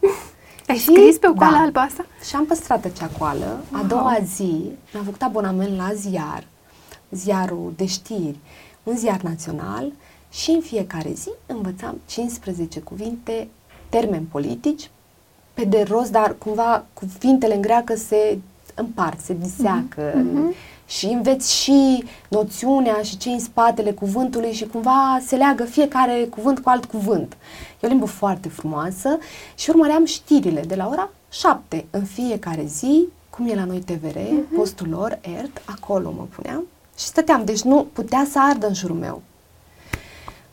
[laughs] Ai și, scris pe o coală da, albă asta? Și am păstrat acea coală. A doua zi mi-am făcut abonament la ziar ziarul de știri, un ziar național și în fiecare zi învățam 15 cuvinte, termeni politici, pe de rost, dar cumva cuvintele în greacă se împart, se diseacă uh-huh. Și înveți și noțiunea și ce în spatele cuvântului și cumva se leagă fiecare cuvânt cu alt cuvânt. E o limbă foarte frumoasă și urmăream știrile de la ora 7 în fiecare zi, cum e la noi TVR, uh-huh. Mhm. postul lor, ERT, acolo mă puneam și stăteam, deci nu putea să ardă în jurul meu.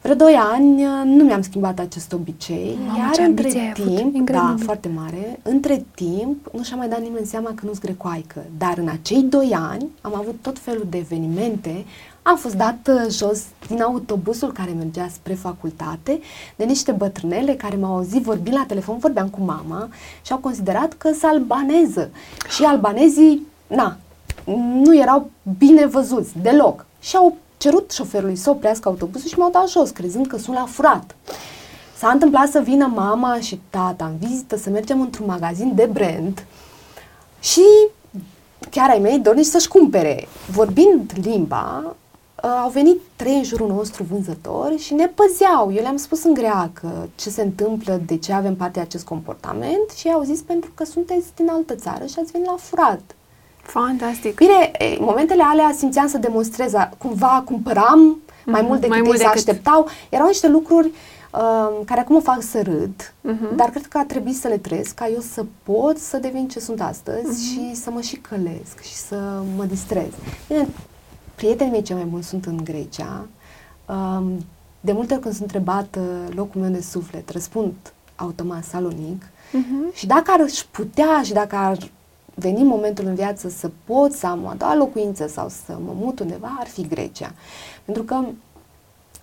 Vreo doi ani uh, nu mi-am schimbat acest obicei, Mamă, iar ce între ambiție ai avut. timp, da, Incredibil. foarte mare, între timp nu și-a mai dat nimeni seama că nu-s grecoaică. Dar în acei doi ani am avut tot felul de evenimente, am fost dat uh, jos din autobuzul care mergea spre facultate de niște bătrânele care m-au auzit vorbind la telefon, vorbeam cu mama și au considerat că sunt albaneză. Și albanezii, na, nu erau bine văzuți deloc. Și au cerut șoferului să oprească autobuzul și m-au dat jos, crezând că sunt la furat. S-a întâmplat să vină mama și tata în vizită, să mergem într-un magazin de brand și chiar ai mei dornici să-și cumpere. Vorbind limba, uh, au venit trei în jurul nostru vânzători și ne păzeau. Eu le-am spus în greacă ce se întâmplă, de ce avem parte de acest comportament și ei au zis pentru că sunteți din altă țară și ați venit la furat. Fantastic. Bine, e, în momentele alea simțeam să demonstrez, a- cumva cumpăram mai Mhm, mult decât mai ei mult se decât- așteptau. Erau niște lucruri uh, care acum mă fac să râd, Mhm. dar cred că a trebuit să le trăiesc ca eu să pot să devin ce sunt astăzi Mhm. și să mă și călesc și să mă distrez. Bine, prietenii mei cei mai buni sunt în Grecia. Um, de multe ori când sunt întrebată locul meu de suflet, răspund automat Salonic. Mhm. Și dacă ar își putea și dacă ar veni momentul în viață să pot să am o a doua locuință sau să mă mut undeva, ar fi Grecia. Pentru că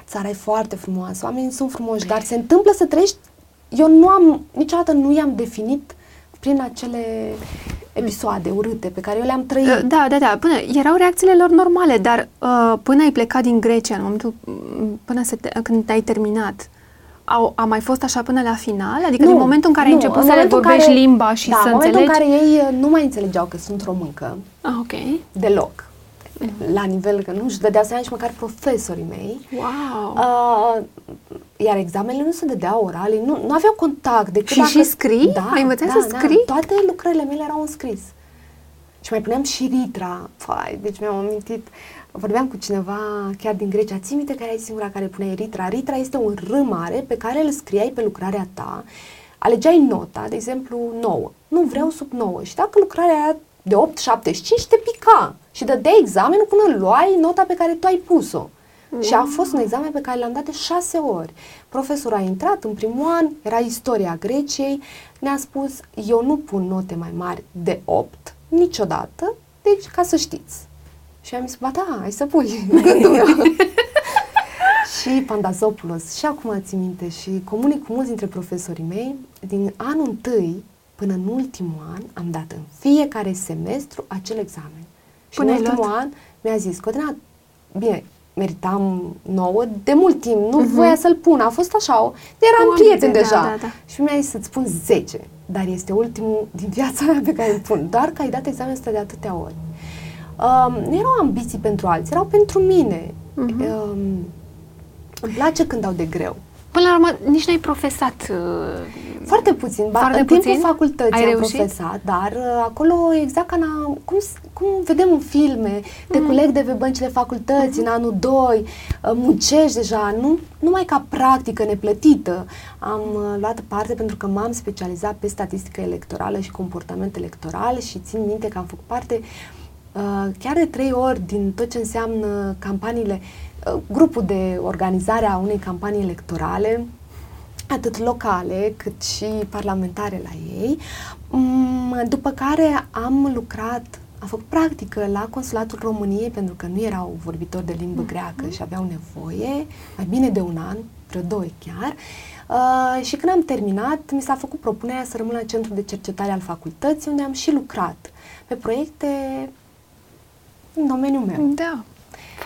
țara e foarte frumoasă, oamenii sunt frumoși, dar se întâmplă să trăiești... Eu nu am, niciodată nu i-am definit prin acele episoade urâte pe care eu le-am trăit. Uh, Da, da, da. Până, erau reacțiile lor normale, dar uh, până ai plecat din Grecia, în momentul mm, până se te, când ai terminat, au, a mai fost așa până la final? Adică din momentul în care ai nu, început în să le momentul în vorbești care- limba și da, să în momentul înțelegi? în care ei uh, nu mai înțelegeau că sunt româncă, Ah, ok. deloc. Mhm. La nivel că nu-și dădeau seama nici măcar profesorii mei. Wow. Uh, iar examenele nu se dădeau orale, nu, nu aveau contact decât Și- dacă... și scrii? Da, Ai învățat da, să da, scrii? Toate lucrările mele erau în scris. Și mai puneam și ritra. Fai, deci mi-am amintit, vorbeam cu cineva chiar din Grecia, ții minte care ai singura care punea ritra? Ritra este un R mare pe care îl scriai pe lucrarea ta, alegeai nota, de exemplu 9. Nu vreau sub 9. Și dacă lucrarea era de 8,75, te pica. Și dădeai examenul până luai nota pe care tu ai pus-o. Și a fost un examen pe care l-am dat de șase ori. Profesorul a intrat în primul an, era istoria Greciei, ne-a spus, eu nu pun note mai mari de 8 niciodată, deci ca să știți. Și am zis, ba da, hai să pui [laughs] gândul meu. [laughs] și Pandazopoulos, și acum țin minte, și comunic cu mulți dintre profesorii mei, din anul întâi până în ultimul an am dat în fiecare semestru acel examen. Și Până în ai ultimul luat? an mi-a zis, Codina, bine, meritam nouă de mult timp, nu Mhm. voia să-l pun, a fost așa, o, eram O prieten ambiție, deja. da, da, da. Și mi-a zis să-ți pun 10, dar este ultimul din viața mea pe care îl pun, doar că ai dat examenul ăsta de atâtea ori. Um, nu erau ambiții pentru alții, erau pentru mine. Mhm. Um, îmi place când dau de greu. Până la urmă, nici n-ai profesat. uh, Foarte puțin. Ba, Foarte în timpul puțin? facultății Ai am reușit? profesat, dar uh, acolo exact ca na, cum, s- cum vedem în filme, te Mhm. culeg de pe băncile facultății în anul 2, uh, muncești deja, nu numai ca practică neplătită. Am uh, luat parte pentru că m-am specializat pe statistică electorală și comportament electoral și țin minte că am făcut parte uh, chiar de trei ori din tot ce înseamnă campaniile, uh, grupul de organizare a unei campanii electorale, atât locale cât și parlamentare la ei, Mm, după care am lucrat, am făcut practică la Consulatul României pentru că nu erau vorbitori de limbă greacă și aveau nevoie, mai bine de un an, vreo doi chiar, Uh, și când am terminat, mi s-a făcut propunerea să rămân la centrul de cercetare al facultății, unde am și lucrat pe proiecte în domeniul meu. Da,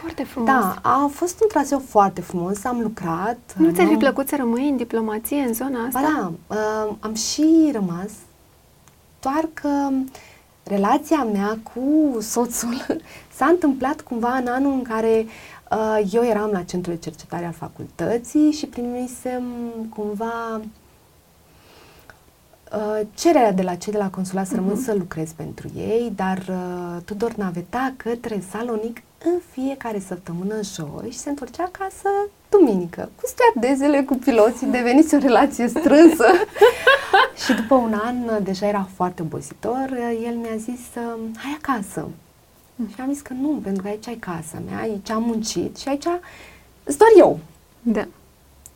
foarte frumos. Da, a fost un traseu foarte frumos, am lucrat. Nu ți-ar fi n-am- plăcut să rămâi în diplomație în zona asta? Ba da, uh, am și rămas, doar că relația mea cu soțul [laughs] s-a întâmplat cumva în anul în care uh, eu eram la centrul de cercetare al facultății și primisem cumva uh, cererea de la cei de la consulat să rămân Mhm. să lucrez pentru ei, dar uh, Tudor naveta către Salonic în fiecare săptămână joi și se întorcea acasă duminică. Cu stewardezele, cu piloții, [laughs] devenise o relație strânsă. [laughs] și după un an, uh, deja era foarte obositor, uh, el mi-a zis, uh, hai acasă. Și am zis că nu, pentru că aici ai casa mea, aici am muncit și aici sunt doar eu. Da.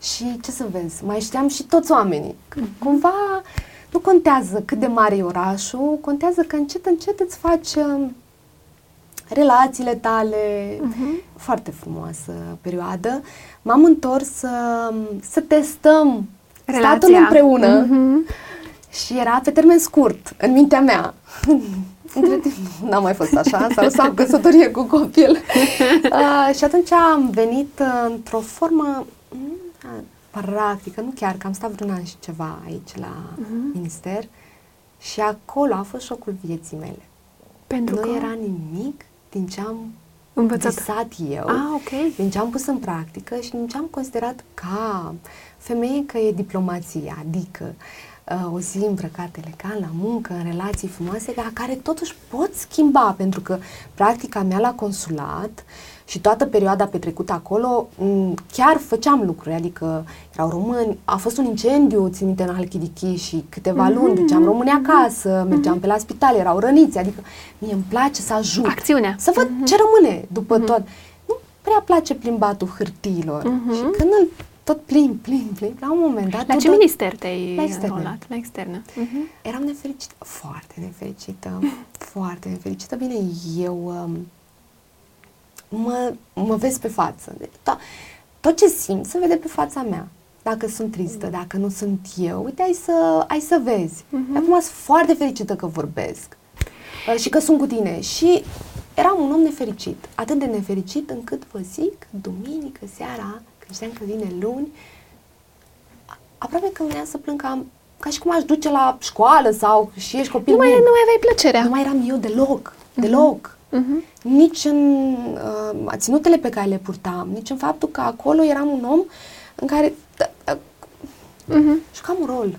Și ce să vezi, mai știam și toți oamenii. Că cumva nu contează cât de mare e orașul, contează că încet, încet îți faci uh, relațiile tale. Uh-huh. Foarte frumoasă perioadă. M-am întors să, să testăm Relația. statul împreună uh-huh. și era pe termen scurt, în mintea mea. [laughs] Între timp n-am mai fost așa, s-a lăsat căsătorie cu copil. [laughs] uh, și atunci am venit uh, într-o formă uh, practică, nu chiar, că am stat vreun an și ceva aici la uh-huh. minister și acolo a fost șocul vieții mele. Pentru nu că? era nimic din ce am Învățat. visat eu, ah, okay. din ce am pus în practică și din ce am considerat ca femeie că e diplomația, adică uh, o zi îmbrăcată elegant la muncă, în relații frumoase, la care totuși pot schimba, pentru că practica mea la consulat și toată perioada petrecută acolo, chiar făceam lucruri, adică erau români, a fost un incendiu, țin minte, în Halkidichi și câteva mm-hmm. luni, duceam români acasă, mm-hmm. mergeam pe la spital, erau răniți, adică mie îmi place să ajut. Acțiunea. Să văd mm-hmm. ce rămâne după mm-hmm. tot. Nu prea place plimbatul hârtiilor. Mm-hmm. Și când îl tot plin, plin, plin, la un moment dat... La ce tot... minister te-ai la externe. La externă. Uh-huh. Eram nefericită, foarte nefericită, [laughs] foarte nefericită. Bine, eu um, mă, mă vezi pe față. Deci, to- tot ce simt se vede pe fața mea. Dacă sunt tristă, dacă nu sunt eu, uite, ai să, ai să vezi. Uh-huh. Acum sunt foarte fericită că vorbesc uh, și că sunt cu tine. Și eram un om nefericit, atât de nefericit încât vă zic, duminică seara, când știam că vine luni, aproape că venea să plâng ca, ca și cum aș duce la școală sau și ești copil. Nu mai, nu mai aveai plăcerea. Nu mai eram eu deloc, uh-huh. deloc. Uh-huh. Nici în uh, ținutele pe care le purtam, nici în faptul că acolo eram un om în care uh-huh. jucam un rol.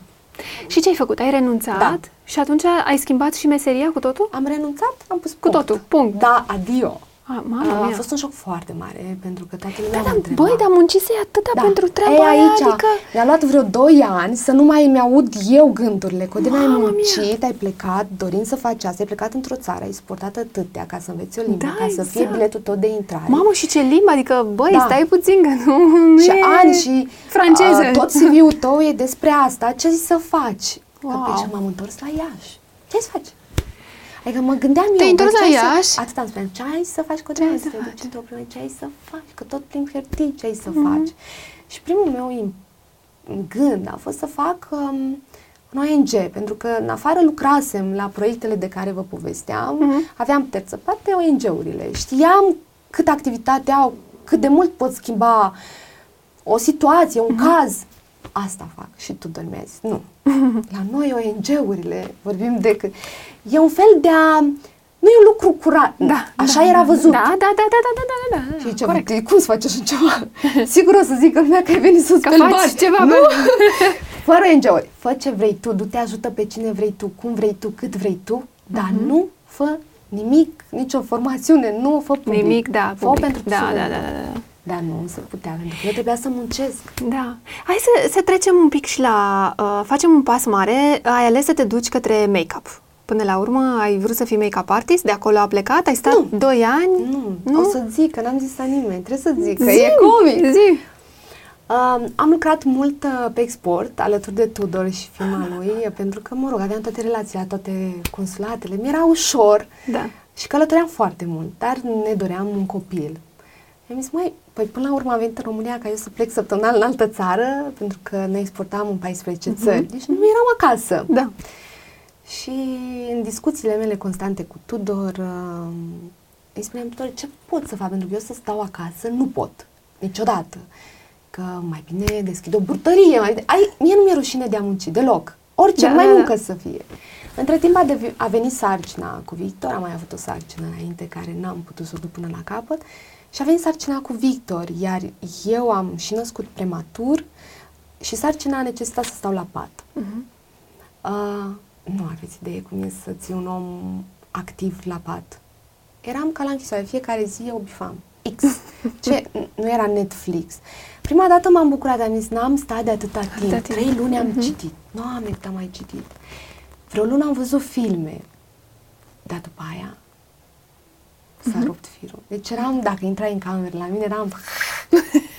Și ce ai făcut? Ai renunțat? Da. Și atunci ai schimbat și meseria cu totul? Am renunțat, am pus Cu totul, punct. Da, adio. A, mama a, a fost un șoc foarte mare, pentru că toată lumea da, da, Băi, dar muncise atâta da. pentru treaba Ei, aia, aici, adică... Mi-a luat vreo 2 ani să nu mai mi-aud eu gândurile, că de ai muncit, mia. ai plecat dorind să faci asta, ai plecat într-o țară, ai suportat atâtea ca să înveți o limbă, da, ca exact. să fie exact. biletul tot de intrare. Mamă, și ce limbă, adică, băi, da. stai puțin, că nu, nu Și e ani și franceză. Uh, tot CV-ul tău e despre asta, ce să faci? Wow. Că pe ce m-am întors la Iași. Ce să faci? Adică mă gândeam Te-ai întors la Iași? Să, atât am spus, ce ai să faci cu ce ai să faci? într-o ce ai să faci? Că tot prin hârtii, ce ai să mm-hmm. faci? Și primul meu gând a fost să fac um, un ONG, pentru că în afară lucrasem la proiectele de care vă povesteam, mm-hmm. aveam terță parte ONG-urile. Știam cât activitate au, cât de mult pot schimba o situație, un mm-hmm. caz. Asta fac. Și tu dormi Nu. [laughs] La noi ONG-urile vorbim de... E un fel de a... Nu e un lucru curat. Da, așa da, era văzut. Da, da, da, da, da, da, da, da. Și ce, Corect. cum să faci așa ceva? [laughs] Sigur o să zică lumea că ai venit să speli faci ceva. Nu? [laughs] Fără ONG-uri. Fă ce vrei tu, du-te ajută pe cine vrei tu, cum vrei tu, cât vrei tu, dar uh-huh. nu fă nimic, nicio formațiune, nu fă public. Nimic, da, public. Fă pentru da, da, da, da, da. Dar nu se putea, pentru că eu trebuia să muncesc. Da. Hai să, să trecem un pic și la... Uh, facem un pas mare. Ai ales să te duci către make-up. Până la urmă ai vrut să fii make-up artist, de acolo a plecat, ai stat nu. 2 ani? Nu, nu, o să zic, că n-am zis la nimeni, trebuie să zic, că zi, e comic. Zi. Uh, am lucrat mult uh, pe export, alături de Tudor și firma lui, pentru că, mă rog, aveam toate relațiile, toate consulatele, mi-era ușor da. și călătoream foarte mult, dar ne doream un copil. Am zis, mai Păi până la urmă am venit în România ca eu să plec săptămânal în altă țară, pentru că ne exportam în 14 uh-huh. țări, deci nu eram acasă. Da. Și în discuțiile mele constante cu Tudor, uh, îi spuneam Tudor, ce pot să fac? Pentru că eu să stau acasă, nu pot, niciodată. Că mai bine deschid o burtărie, mai Ai, mie nu mi-e rușine de a munci, deloc. Orice, da, mai da, da. muncă da. să fie. Între timp a, devi, a venit sarcina cu Victor, am mai avut o sarcină înainte care n-am putut să o duc până la capăt și a venit sarcina cu Victor, iar eu am și născut prematur și sarcina a necesitat să stau la pat. Uh-huh. Uh, nu aveți idee cum e să ții un om activ la pat. Eram ca la închisoare, fiecare zi eu bifam. X. [laughs] Ce? Nu era Netflix. Prima dată m-am bucurat, am zis, n-am stat de atâta timp. Atâta Trei luni am uh-huh. citit. Nu am am mai citit. Vreo lună am văzut filme. Dar după aia s-a uh-huh. rupt firul. Deci eram, dacă intrai în cameră la mine, eram...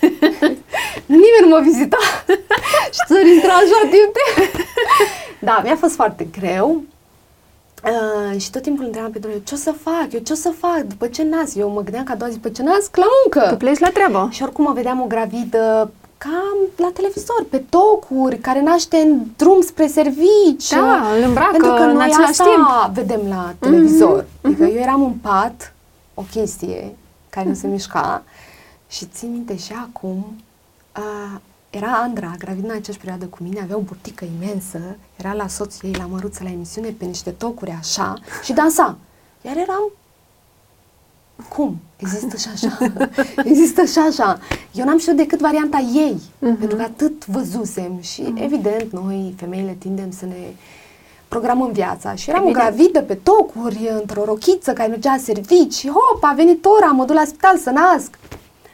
[laughs] nimeni nu mă vizita și țări intra așa timp de... Da, mi-a fost foarte greu. Uh, și tot timpul întrebam pe domnule, ce o să fac? Eu ce o să fac? După ce nasc? Eu mă gândeam că a doua zi, după ce nasc, la muncă. Tu pleci la treabă. Și oricum mă vedeam o gravidă cam la televizor, pe tocuri, care naște în drum spre servici. Da, îl îmbracă Pentru că în noi același asta timp. vedem la televizor. Mhm, Adică eu eram în pat, o chestie care nu se mișca și țin minte și acum, a, era Andra, gravidă în aceeași perioadă cu mine, avea o burtică imensă, era la soțul ei, la măruță, la emisiune, pe niște tocuri așa și dansa. Iar eram cum? Există și așa. [laughs] Există și așa. Eu n-am știut decât varianta ei, Mhm. pentru că atât văzusem și evident noi, femeile, tindem să ne programăm viața și eram Evident. gravidă pe tocuri, într-o rochiță care mergea la servici și hop, a venit ora, mă duc la spital să nasc.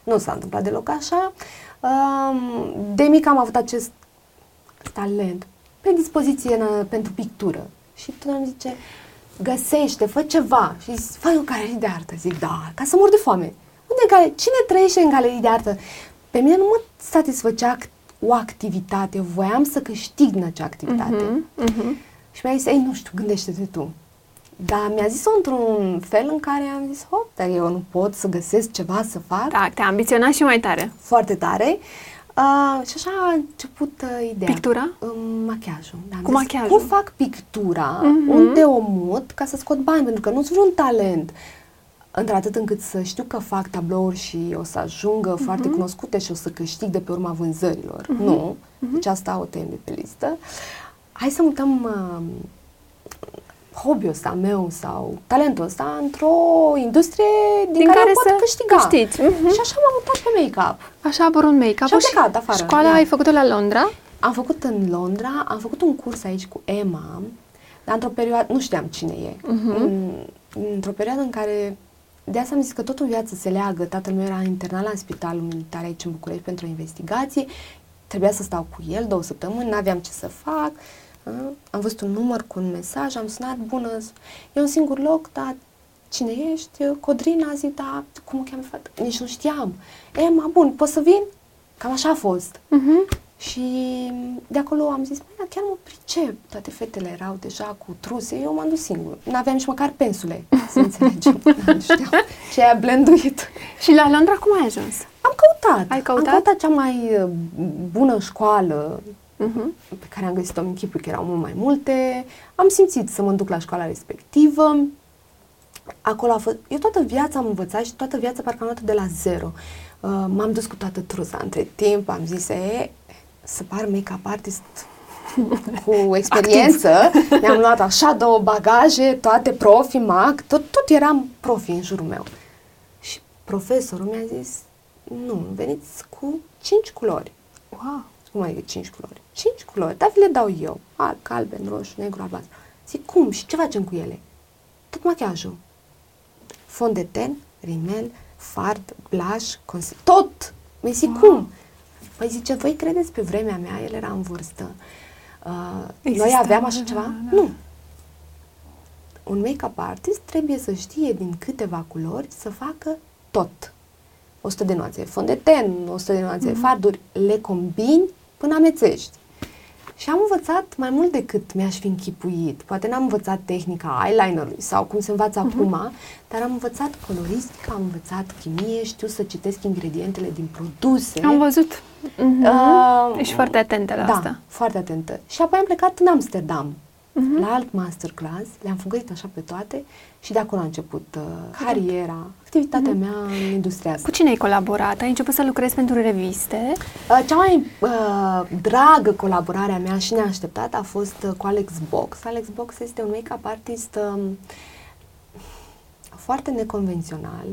Nu s-a întâmplat deloc așa. Um, De mic am avut acest talent, predispoziție în, pentru pictură. Și tot îmi zice, găsește, fă ceva. Și zic, fă o galerie de artă. Zic, da, ca să mor de foame. Unde gale- Cine trăiește în galerii de artă? Pe mine nu mă satisfăcea act- o activitate, eu voiam să câștig din acea activitate. Mhm, mhm. Și mi-a zis, ei, nu știu, gândește-te tu. Dar mi-a zis-o într-un fel în care am zis, hop, dar eu nu pot să găsesc ceva să fac Da, te-a ambiționat și mai tare. foarte tare. Uh, și așa a început uh, ideea. Pictura? Uh, machiajul. Da, am Cu zis, machiajul. Cum fac pictura, Mhm. unde o mut ca să scot bani, pentru că nu sunt un talent într-atât încât să știu că fac tablouri și o să ajungă Mhm. foarte cunoscute și o să câștig de pe urma vânzărilor. Nu. Mhm. Deci asta o tăiem de pe listă. Hai să mutăm uh, hobby-ul ăsta meu sau talentul ăsta într-o industrie din, Din care, care pot să câștiga. câștigi. Mhm. Și așa m-am mutat pe make-up. Așa a apărut make-up Și am plecat afară, școala da. ai făcut-o la Londra? Am făcut în Londra, am făcut un curs aici cu Emma, dar într-o perioadă, nu știam cine e, Mhm. în, într-o perioadă în care, de asta am zis că tot în viață se leagă, tatăl meu era internat la spitalul militar aici în București pentru o investigație, trebuia să stau cu el două săptămâni, n-aveam ce să fac, a, am văzut un număr cu un mesaj, am sunat, bună, e un singur loc, dar cine ești? Codrina, zic, da, cum o cheamă fata? Nici nu știam. Emma, bun, poți să vin? Cam așa a fost. Mhm. Și de acolo am zis, băi, dar chiar mă pricep. Toate fetele erau deja cu truse, eu m-am dus singur. N-aveam nici măcar pensule, să înțelegem. [laughs] nu știam ce e blenduit. Și la Londra cum ai ajuns? Am căutat. Ai căutat? Am căutat cea mai uh, bună școală Mhm. pe care am găsit-o în închipui, că erau mult mai multe. Am simțit să mă duc la școala respectivă. Acolo a fost... Eu toată viața am învățat și toată viața parcă am luat de la zero. Uh, m-am dus cu toată trusa. Între timp am zis, e, să par make-up artist [laughs] cu experiență. Mi-am luat așa două bagaje, toate profi, mag, tot, tot eram profi în jurul meu. Și profesorul mi-a zis, nu, veniți cu cinci culori. Wow. Cum adică cinci culori? Cinci culori, dar vi le dau eu. Alb, galben, roșu, negru, albastru. Zic, cum? Și ce facem cu ele? Tot machiajul. Fond de ten, rimel, fard, blush, consil, tot! Mi zic, cum? Păi zice, voi credeți pe vremea mea, el era în vârstă. Uh, noi Exista, aveam așa da, ceva? da. Nu. Un make-up artist trebuie să știe din câteva culori să facă tot. 100 de nuanțe fond de ten, 100 de nuanțe Mhm. farduri, le combini până amețești. Și am învățat mai mult decât mi-aș fi închipuit. Poate n-am învățat tehnica eyelinerului sau cum se învață Mhm. acum, dar am învățat coloristica, am învățat chimie, știu să citesc ingredientele din produse. Am văzut. Mhm. Uh, Ești foarte atentă la da, asta. foarte atentă. Și apoi am plecat în Amsterdam, Mhm. la alt masterclass, le-am făcut așa pe toate și de acolo a început uh, cariera, activitatea mea în industria asta. Cu cine ai colaborat? Ai început să lucrezi pentru reviste? Uh, Cea mai uh, dragă colaborare a mea și neașteptată a fost uh, cu Alex Box. Alex Box este un make-up artist um, foarte neconvențional,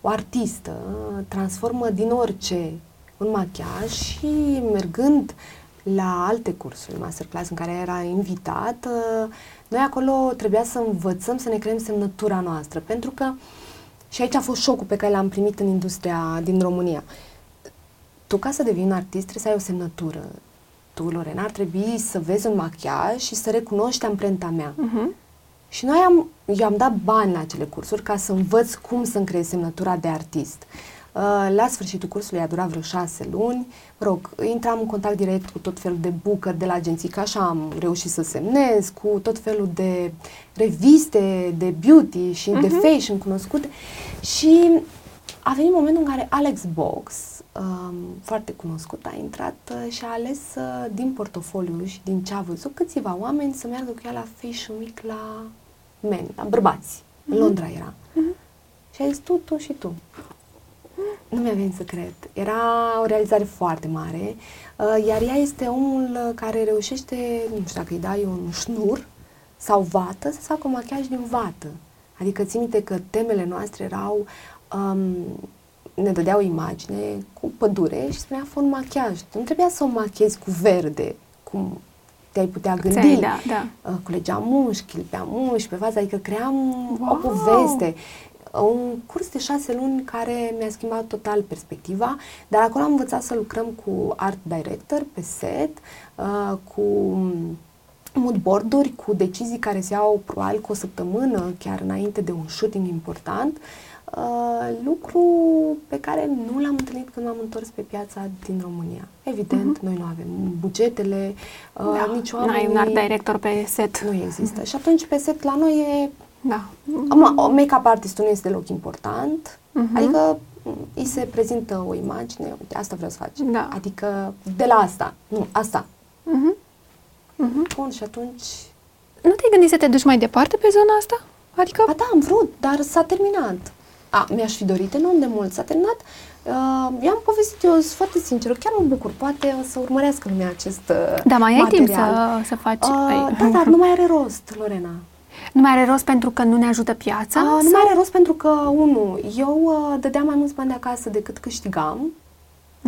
o artistă, uh, transformă din orice un machiaj și mergând la alte cursuri, masterclass în care era invitat, uh, noi acolo trebuia să învățăm să ne creăm semnătura noastră, pentru că și aici a fost șocul pe care l-am primit în industria din România tu ca să devii un artist trebuie să ai o semnătură. Tu, Lorena, ar trebui să vezi un machiaj și să recunoști amprenta mea. Mhm. Și noi am, eu am dat bani la acele cursuri ca să învăț cum să-mi creez semnătura de artist. Uh, la sfârșitul cursului a durat vreo șase luni. Mă rog, intram în contact direct cu tot felul de booker de la agenții, că așa am reușit să semnez, cu tot felul de reviste de beauty și uh-huh. de mhm. fashion cunoscute. Și a venit momentul în care Alex Box, um, foarte cunoscut, a intrat uh, și a ales uh, din portofoliu și din ce a văzut câțiva oameni să meargă cu ea la Fashion Week la men, la bărbați. Uh-huh. În mhm. Londra era. Uh-huh. Și a zis tu, tu și tu. Nu mi-a venit să cred. Era o realizare foarte mare, uh, iar ea este omul care reușește, nu știu dacă îi dai un șnur sau vată, să facă un machiaj din vată. Adică ții minte că temele noastre erau, um, ne dădea o imagine cu pădure și spunea fă un machiaj. Nu trebuia să o machezi cu verde, cum te-ai putea gândi. Da, da. Uh, culegeam mușchi, clipeam mușchi pe vază, adică cream wow. o poveste un curs de șase luni care mi-a schimbat total perspectiva, dar acolo am învățat să lucrăm cu art director pe set, uh, cu moodboard-uri, cu decizii care se iau probabil cu o săptămână, chiar înainte de un shooting important, uh, lucru pe care nu l-am întâlnit când m-am întors pe piața din România. Evident, uh-huh. noi nu avem bugetele, uh, da, nici oamenii... N-ai un art director pe set. Nu există. Uh-huh. Și atunci pe set la noi e da. Acum, make-up artistul nu este deloc important, uh-huh. adică îi se prezintă o imagine, uite, asta vreau să faci. Da. Adică de la asta, nu, asta. Uh-huh. Uh-huh. Bun, și atunci... Nu te-ai gândit să te duci mai departe pe zona asta? Adică... Ba da, am vrut, dar s-a terminat. A, mi-aș fi dorit enorm de mult. S-a terminat. Uh, eu am povestit, eu sunt foarte sinceră, chiar mă bucur. Poate o să urmărească lumea acest uh, Da, mai material. ai timp să, să faci... Uh, da, dar nu mai are rost, Lorena. Nu mai are rost pentru că nu ne ajută piața? A, nu mai are rost pentru că, unu, eu uh, dădeam mai mulți bani de acasă decât câștigam.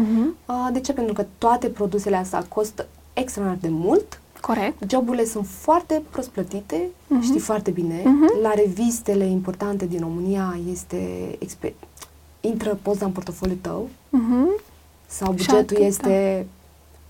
Uh-huh. Uh, de ce? Pentru că toate produsele astea costă extraordinar de mult. Corect. Joburile sunt foarte prost plătite, uh-huh. știi foarte bine. Uh-huh. La revistele importante din România este exper- intră poza în portofoliul tău uh-huh. sau bugetul atât, este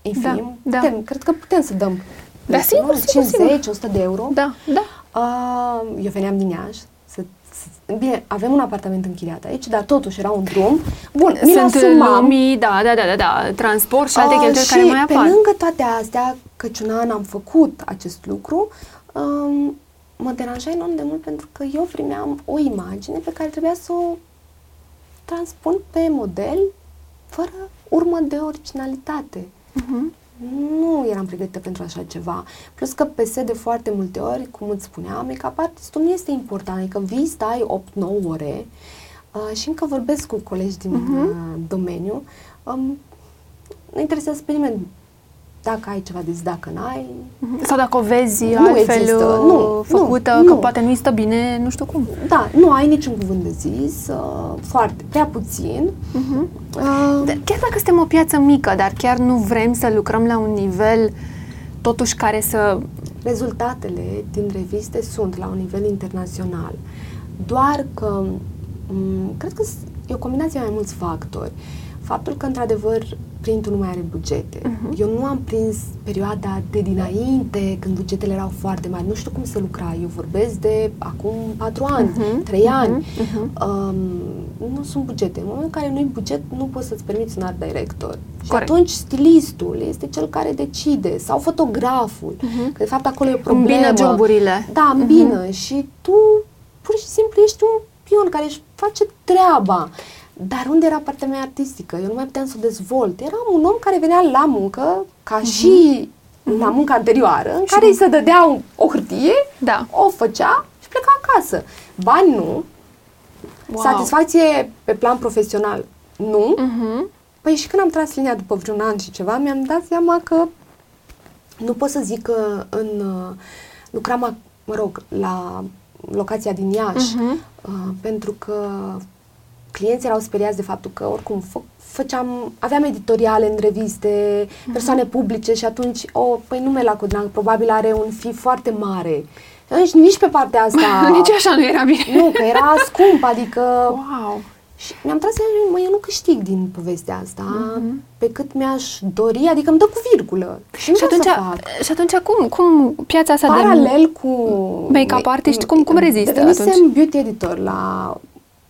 da. infim. Da, putem, da. Cred că putem să dăm da, sigur, 50, 100 de euro. Da, da. Uh, eu veneam din Iași, să, să, bine, avem un apartament închiriat aici, dar totuși era un drum. Bun, mi Sunt lumii, da, da, da, da, da, transport și alte uh, cheltuieli care mai apar. pe lângă toate astea, căci un an am făcut acest lucru, um, mă deranja enorm de mult pentru că eu primeam o imagine pe care trebuia să o transpun pe model fără urmă de originalitate. Uh-huh nu eram pregătită pentru așa ceva. Plus că pe de foarte multe ori, cum îți spuneam, make-up artistul nu este important, adică vii, stai 8-9 ore uh, și încă vorbesc cu colegi din uh-huh. uh, domeniu. Um, nu interesează pe nimeni dacă ai ceva de zis, dacă n-ai. Mhm. Sau dacă o vezi nu altfel există. Nu, făcută, nu, că nu. poate nu-i stă bine, nu știu cum. Da, nu ai niciun cuvânt de zis, uh, foarte, prea puțin. Uh-huh. Uh, chiar dacă suntem o piață mică, dar chiar nu vrem să lucrăm la un nivel totuși care să... Rezultatele din reviste sunt la un nivel internațional. Doar că, m- mm, cred că e o combinație mai mulți factori. Faptul că, într-adevăr, printul nu mai are bugete. Uh-huh. Eu nu am prins perioada de dinainte, când bugetele erau foarte mari. Nu știu cum să lucra. Eu vorbesc de acum patru ani, uh-huh. trei uh-huh. ani. Uh-huh. Um, nu sunt bugete. În momentul în care nu-i buget, nu poți să-ți permiți un art director. Și Corect. atunci stilistul este cel care decide, sau fotograful. Uh-huh. Că de fapt acolo e o problemă. Îmbină joburile. Da, îmbină. Uh-huh. Și tu pur și simplu ești un pion care își face treaba. Dar unde era partea mea artistică? Eu nu mai puteam să o dezvolt. Eram un om care venea la muncă, ca uh-huh. și uh-huh. la munca anterioară, în și care îi se dădea un, o hârtie, da. o făcea și pleca acasă. Bani nu, wow. satisfacție pe plan profesional nu. Uh-huh. Păi și când am tras linia după vreun an și ceva, mi-am dat seama că nu pot să zic că în... Uh, lucram, mă rog, la locația din Iași, uh-huh. uh, pentru că clienții erau speriați de faptul că oricum fă- făceam, aveam editoriale în reviste, uh-huh. persoane publice și atunci, o, oh, păi nume la Codran, probabil are un fi foarte mare. Deci nici pe partea asta... [laughs] nici așa nu era bine. Nu, că era scump, adică... Wow! Și mi-am tras seama, mă, eu nu câștig din povestea asta uh-huh. pe cât mi-aș dori, adică îmi dă cu virgulă. Și, și atunci, să fac. și atunci cum, cum piața asta Paralel de cu make-up artist, cum, cum rezistă Devenisem beauty editor la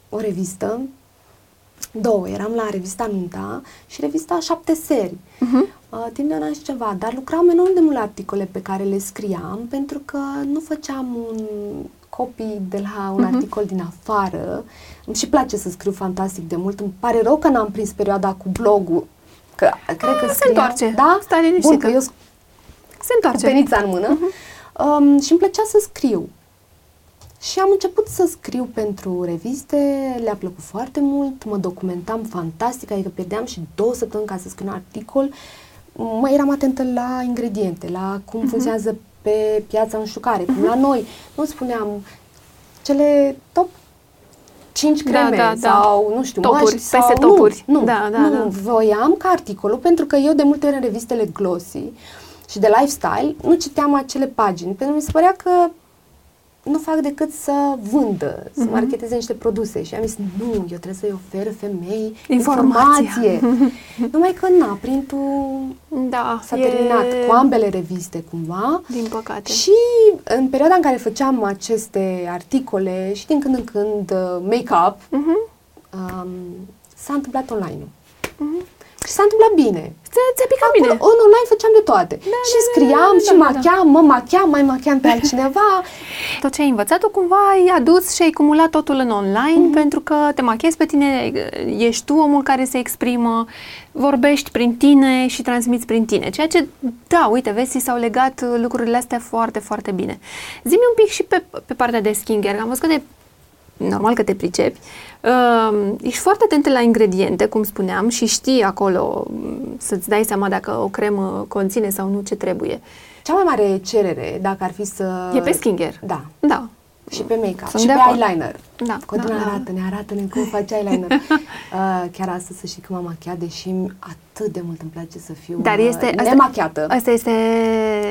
o revistă două. Eram la revista Nunta și revista Șapte Seri. Uh-huh. Uh, timp de un an și ceva, dar lucram enorm de mult la articole pe care le scriam pentru că nu făceam un copy de la un uh-huh. articol din afară. Îmi și place să scriu fantastic de mult. Îmi pare rău că n-am prins perioada cu blogul. Că cred că A, Ah, se scriam, întoarce. Da? Stai liniștită. Bun, că eu sc- Se întoarce. cu penița în mână uh-huh. um, și îmi plăcea să scriu. Și am început să scriu pentru reviste, le-a plăcut foarte mult, mă documentam fantastic, adică pierdeam și două săptămâni ca să scriu un articol. Mă eram atentă la ingrediente, la cum uh-huh. funcționează pe piața nu știu care, cum la noi. Nu spuneam cele top 5 Da, creme da, da. sau, nu știu, Topuri, măști peste sau... topuri. Nu, nu, Da, da, nu, da. voiam ca articolul, pentru că eu de multe ori în revistele glossy și de lifestyle nu citeam acele pagini, pentru că mi se părea că nu fac decât să vândă, să Mhm. marketeze niște produse. Și am zis, nu, eu trebuie să-i ofer femei Informația. informație. [laughs] Numai că, na, printul Da, s-a e- terminat cu ambele reviste, cumva. Din păcate. Și în perioada în care făceam aceste articole și din când în când uh, make-up, Mhm. um, s-a întâmplat online-ul. Mhm. Și s-a întâmplat bine. Ți- Ți-a picat Acolo, bine. în online făceam de toate. și da, da, scriam, da, și da, da. macheam, mă macheam, mai macheam pe altcineva. [laughs] Tot ce ai învățat, tu cumva ai adus și ai cumulat totul în online Mhm. pentru că te machezi pe tine, ești tu omul care se exprimă, vorbești prin tine și transmiți prin tine. Ceea ce, da, uite, vezi, ți s-au legat uh, lucrurile astea foarte, foarte bine. Zi-mi un pic și pe, pe partea de skincare, că am văzut că de normal că te pricepi, uh, ești foarte atentă la ingrediente, cum spuneam, și știi acolo m, să-ți dai seama dacă o cremă conține sau nu ce trebuie. Cea mai mare cerere, dacă ar fi să... E pe skincare. Da. Da. Și pe make-up. Sunt și de pe acord. eyeliner. Da, Codina da, da. arată-ne, arată-ne cum faci eyeliner. [laughs] uh, chiar astăzi să știi că m-am machiat, deși atât de mult îmi place să fiu Dar uh, este... Asta, nemachiată. Asta este...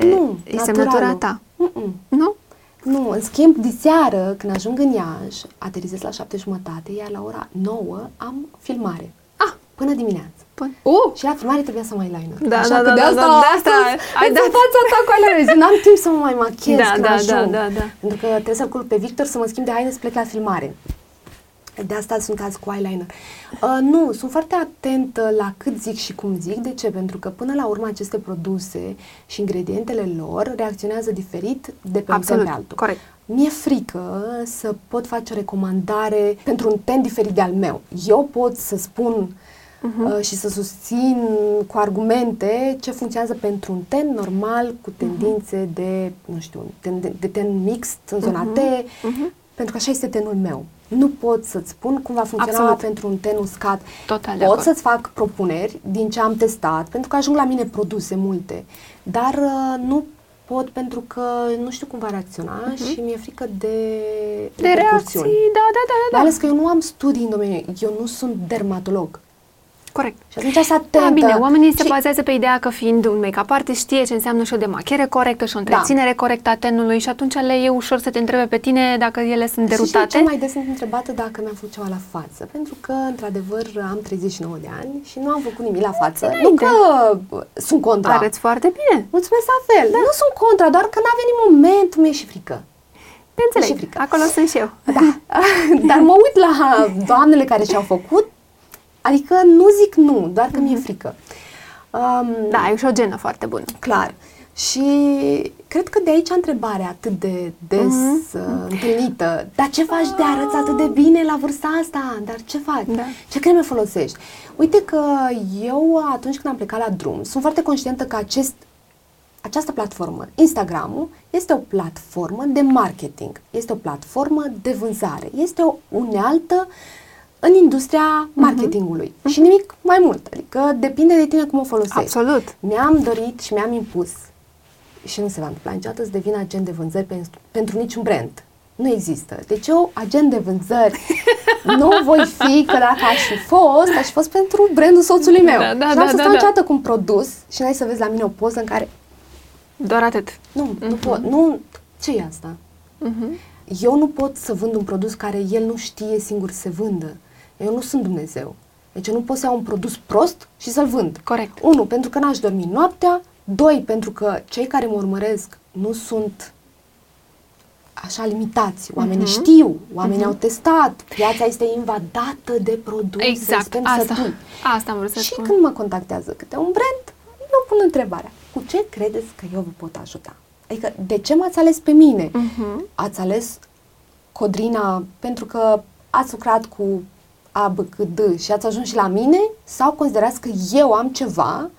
Nu, e semnătura naturalul. ta. Mm-mm. Nu? Nu, în schimb, diseară, când ajung în Iași, aterizez la șapte jumătate, iar la ora 9 am filmare. Ah, Până dimineață. până... Uh! Și la filmare trebuia să am eyeliner. Da, Așa da, că da, de da, asta, da, de asta astăzi ai îmi dat. fac fața ta cu eyeliner. Zic, N-am timp să mă mai machiez Da, când da, ajung. da, da, da. Pentru că trebuie să-l culc pe Victor să mă schimb de haine să plec la filmare. De asta sunt azi cu eyeliner. Uh, nu, sunt foarte atentă la cât zic și cum zic. De ce? Pentru că până la urmă aceste produse și ingredientele lor reacționează diferit de pe Absolut, un ten pe altul. corect. Mi-e frică să pot face o recomandare pentru un ten diferit de al meu. Eu pot să spun Mhm. uh, și să susțin cu argumente ce funcționează pentru un ten normal cu tendințe de, nu știu, ten, de, de ten mixt în zona T, Mhm. pentru că așa este tenul meu. Nu pot să-ți spun cum va funcționa Absolut. pentru un ten uscat. Total de pot acord. să-ți fac propuneri din ce am testat, pentru că ajung la mine produse multe, dar uh, nu pot pentru că nu știu cum va reacționa și mi-e frică de, Mhm. De reacții, repercusiuni. da, da, da, da. Mai ales că eu nu am studii în domeniu, eu nu sunt dermatolog. Corect. Și atunci să atentă. Da, bine, oamenii se Și- bazează pe ideea că fiind un make-up artist știe ce înseamnă și o demachiere corectă și o Da. întreținere corectă a tenului și atunci le e ușor să te întrebe pe tine dacă ele sunt Și derutate. cel mai des sunt întrebată dacă mi-am făcut ceva la față, pentru că, într-adevăr, am 39 de ani și nu am făcut nimic la față. Nu Înainte. că uh, sunt contra. Arăți foarte bine. Mulțumesc la fel. Nu sunt contra, doar că n-a venit momentul, mi-e și frică. Te înțeleg. Și frică. Acolo sunt și eu. Da. [laughs] Dar mă uit la doamnele care și-au făcut, adică nu zic nu, doar că mi-e frică. Um, Da, ai și o genă foarte bună. Clar. Și cred că de aici întrebarea atât de des Mhm. uh, întâlnită. Dar ce faci de arăți atât de bine la vârsta asta? Dar ce faci? Da. Ce creme folosești? Uite că eu atunci când am plecat la drum, sunt foarte conștientă că acest, această platformă, Instagramul, este o platformă de marketing, este o platformă de vânzare, este o unealtă în industria marketingului și nimic mai mult. Adică depinde de tine cum o folosești. Absolut. Mi-am dorit și mi-am impus și nu se va întâmpla niciodată să devin agent de vânzări pentru, pentru niciun brand. Nu există. Deci eu, agent de vânzări, [laughs] nu voi fi, că dacă aș fi fost, aș fi fost pentru brandul soțului meu. Da, da, și da, am să da, stau da. niciodată cu un produs și n-ai să vezi la mine o poză în care Doar atât. nu, nu pot, nu, ce e asta? Mhm. Eu nu pot să vând un produs care el nu știe singur să se vândă. Eu nu sunt Dumnezeu. Deci eu nu pot să iau un produs prost și să-l vând. Corect. Unu, pentru că n-aș dormi noaptea. Doi, pentru că cei care mă urmăresc nu sunt așa limitați. Oamenii uh-huh. știu, oamenii uh-huh. au testat, piața este invadată de produse exact. Asta, asta am vrut să Și spun. când mă contactează câte un brand, eu pun întrebarea, cu ce credeți că eu vă pot ajuta? Adică, de ce m-ați ales pe mine? Uh-huh. Ați ales Codrina pentru că ați lucrat cu A, B, C, D și ați ajuns și la mine? Sau considerați că eu am ceva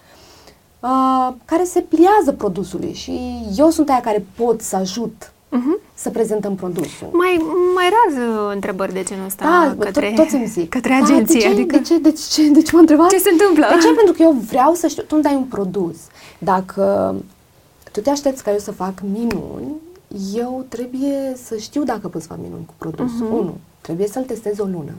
uh, care se pliază produsului și eu sunt aia care pot să ajut uh-huh. să prezentăm produsul. Mai, mai rar uh, întrebări de genul ăsta da, către, to- toți îmi zic. către agenție. Da, de, ce, adică... de, ce, de, ce, de ce mă întrebați? Ce se întâmplă? De ce? Pentru că eu vreau să știu, tu îmi dai un produs. Dacă tu te aștepți ca eu să fac minuni, eu trebuie să știu dacă pot să fac minuni cu produsul. Uh-huh. Unu, trebuie să-l testez o lună.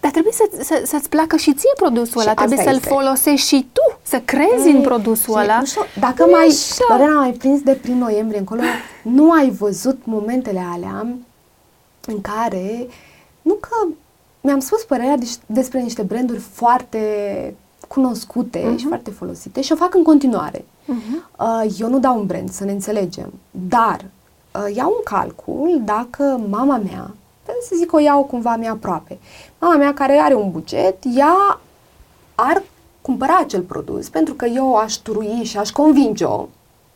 Dar trebuie să, să, să-ți placă și ție produsul Și ăla, trebuie asta să-l este. folosești și tu, să crezi în produsul și ăla. Nu știu, dacă Nu e mai, așa. Lorena, mai prins de prin noiembrie încolo, nu ai văzut momentele alea în care, nu că mi-am spus părerea de- despre niște branduri foarte cunoscute Mhm. uh-huh. și foarte folosite și o fac în continuare. Mhm. Uh, eu nu dau un brand, să ne înțelegem, dar uh, iau un calcul dacă mama mea, să zic o iau cumva mea aproape, mama mea care are un buget, ea ar cumpăra acel produs pentru că eu aș turui și aș convinge-o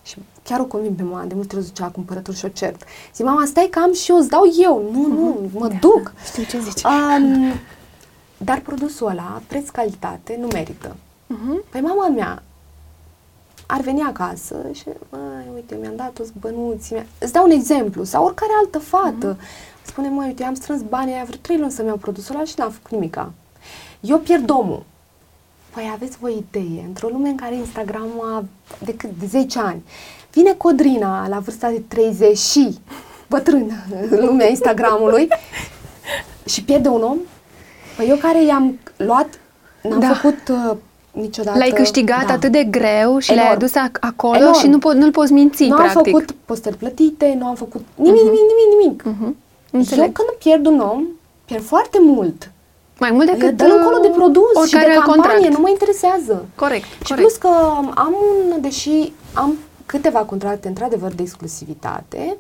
și chiar o convin pe mama, de multe ori zicea cumpărături și o cert. Zic, mama, stai că am și eu, îți dau eu. Nu, nu, mă duc. Știu ce zici. Um, dar produsul ăla, preț-calitate, nu merită. Mhm. Păi mama mea ar veni acasă și, măi, uite, mi-am dat toți bănuții, mi îți dau un exemplu, sau oricare altă fată. Mm-hmm. Spune, măi, uite, am strâns banii aia vreo trei luni să-mi iau produsul ăla și n-am făcut nimica. Eu pierd omul. Păi aveți voi idee, într-o lume în care Instagram a de, cât, de 10 ani, vine Codrina la vârsta de 30 și bătrână în lumea Instagramului și pierde un om, păi eu care i-am luat, n-am Da. făcut uh, niciodată... L-ai câștigat da. atât de greu și l-ai Enorm. adus ac- acolo Enorm. și nu po- nu-l poți minți, nu practic. am făcut postări plătite, nu am făcut nimic, nimic, nimic, nimic. Mhm. Eu Înțeleg. când pierd un om, pierd foarte mult. Mai mult decât Dă-l încolo de produs și oricare de alt campanie, contract. nu mă interesează. Corect, Și corect. plus că am un, deși am câteva contracte într-adevăr de exclusivitate,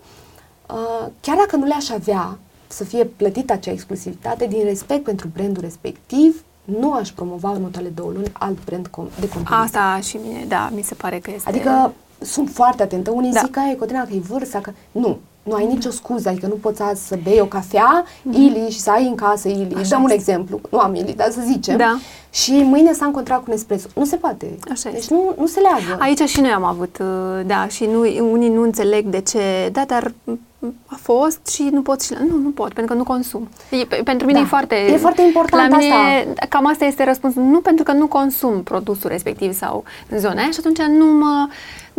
uh, chiar dacă nu le-aș avea să fie plătită acea exclusivitate, din respect pentru brandul respectiv, nu aș promova în următoarele două luni alt brand com- de companie. Asta și mine, da, mi se pare că este... Adică sunt foarte atentă. Unii Da. zic că e Cotrina, că e vârsta, că... Nu, nu ai nicio scuză, adică nu poți azi să bei o cafea, Ili, și să ai în casă Ili. Mhm. Așa Dăm un este. exemplu, nu am Ili, dar să zicem. Da. Și mâine să am contract cu Nespresso. Nu se poate. Așa deci este. nu, nu se leagă. Aici și noi am avut, uh, da, și nu, unii nu înțeleg de ce, da, dar m, a fost și nu pot și la... Nu, nu pot, pentru că nu consum. E, pe- pentru mine Da. e foarte... E foarte important la mine, asta. Cam asta este răspunsul. Nu pentru că nu consum produsul respectiv sau în zona aia și atunci nu mă,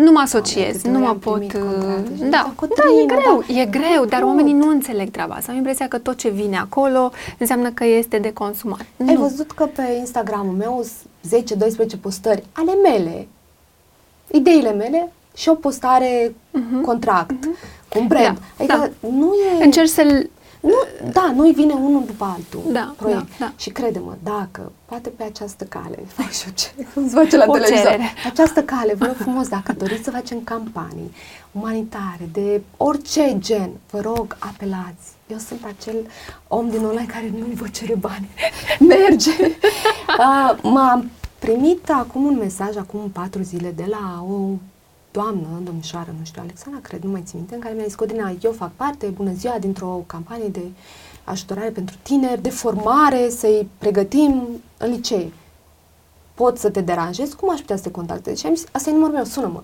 nu mă asociez, câte nu ori mă am pot... primit uh, contracte și Da, zic, da, e Cotrina, greu, da, e greu, nu dar pot. oamenii nu înțeleg treaba asta. Am impresia că tot ce vine acolo înseamnă că este de consumat. Ai Nu. văzut că pe Instagramul meu sunt 10-12 postări ale mele, ideile mele și o postare contract cu un brand. Mhm. Da, adică nu e... Încerci să-l... Nu, da, nu îi vine unul după altul. Da, proiect. da, da. Și crede-mă, dacă, poate pe această cale, fac și eu ce, cum se face la O televizor. cerere. Pe această cale, vă rog frumos, dacă doriți să facem campanii umanitare, de orice gen, vă rog, apelați. Eu sunt acel om din online care nu vă cere bani. [laughs] Merge! [laughs] uh, m-am primit acum un mesaj, acum patru zile, de la o doamnă, domnișoară, nu știu, Alexandra, cred, nu mai țin minte, în care mi-a zis, Codina, eu fac parte, bună ziua, dintr-o campanie de ajutorare pentru tineri, de formare, să-i pregătim în licee. Pot să te deranjez? Cum aș putea să te contactez? Și am zis, asta e numărul meu, sună-mă.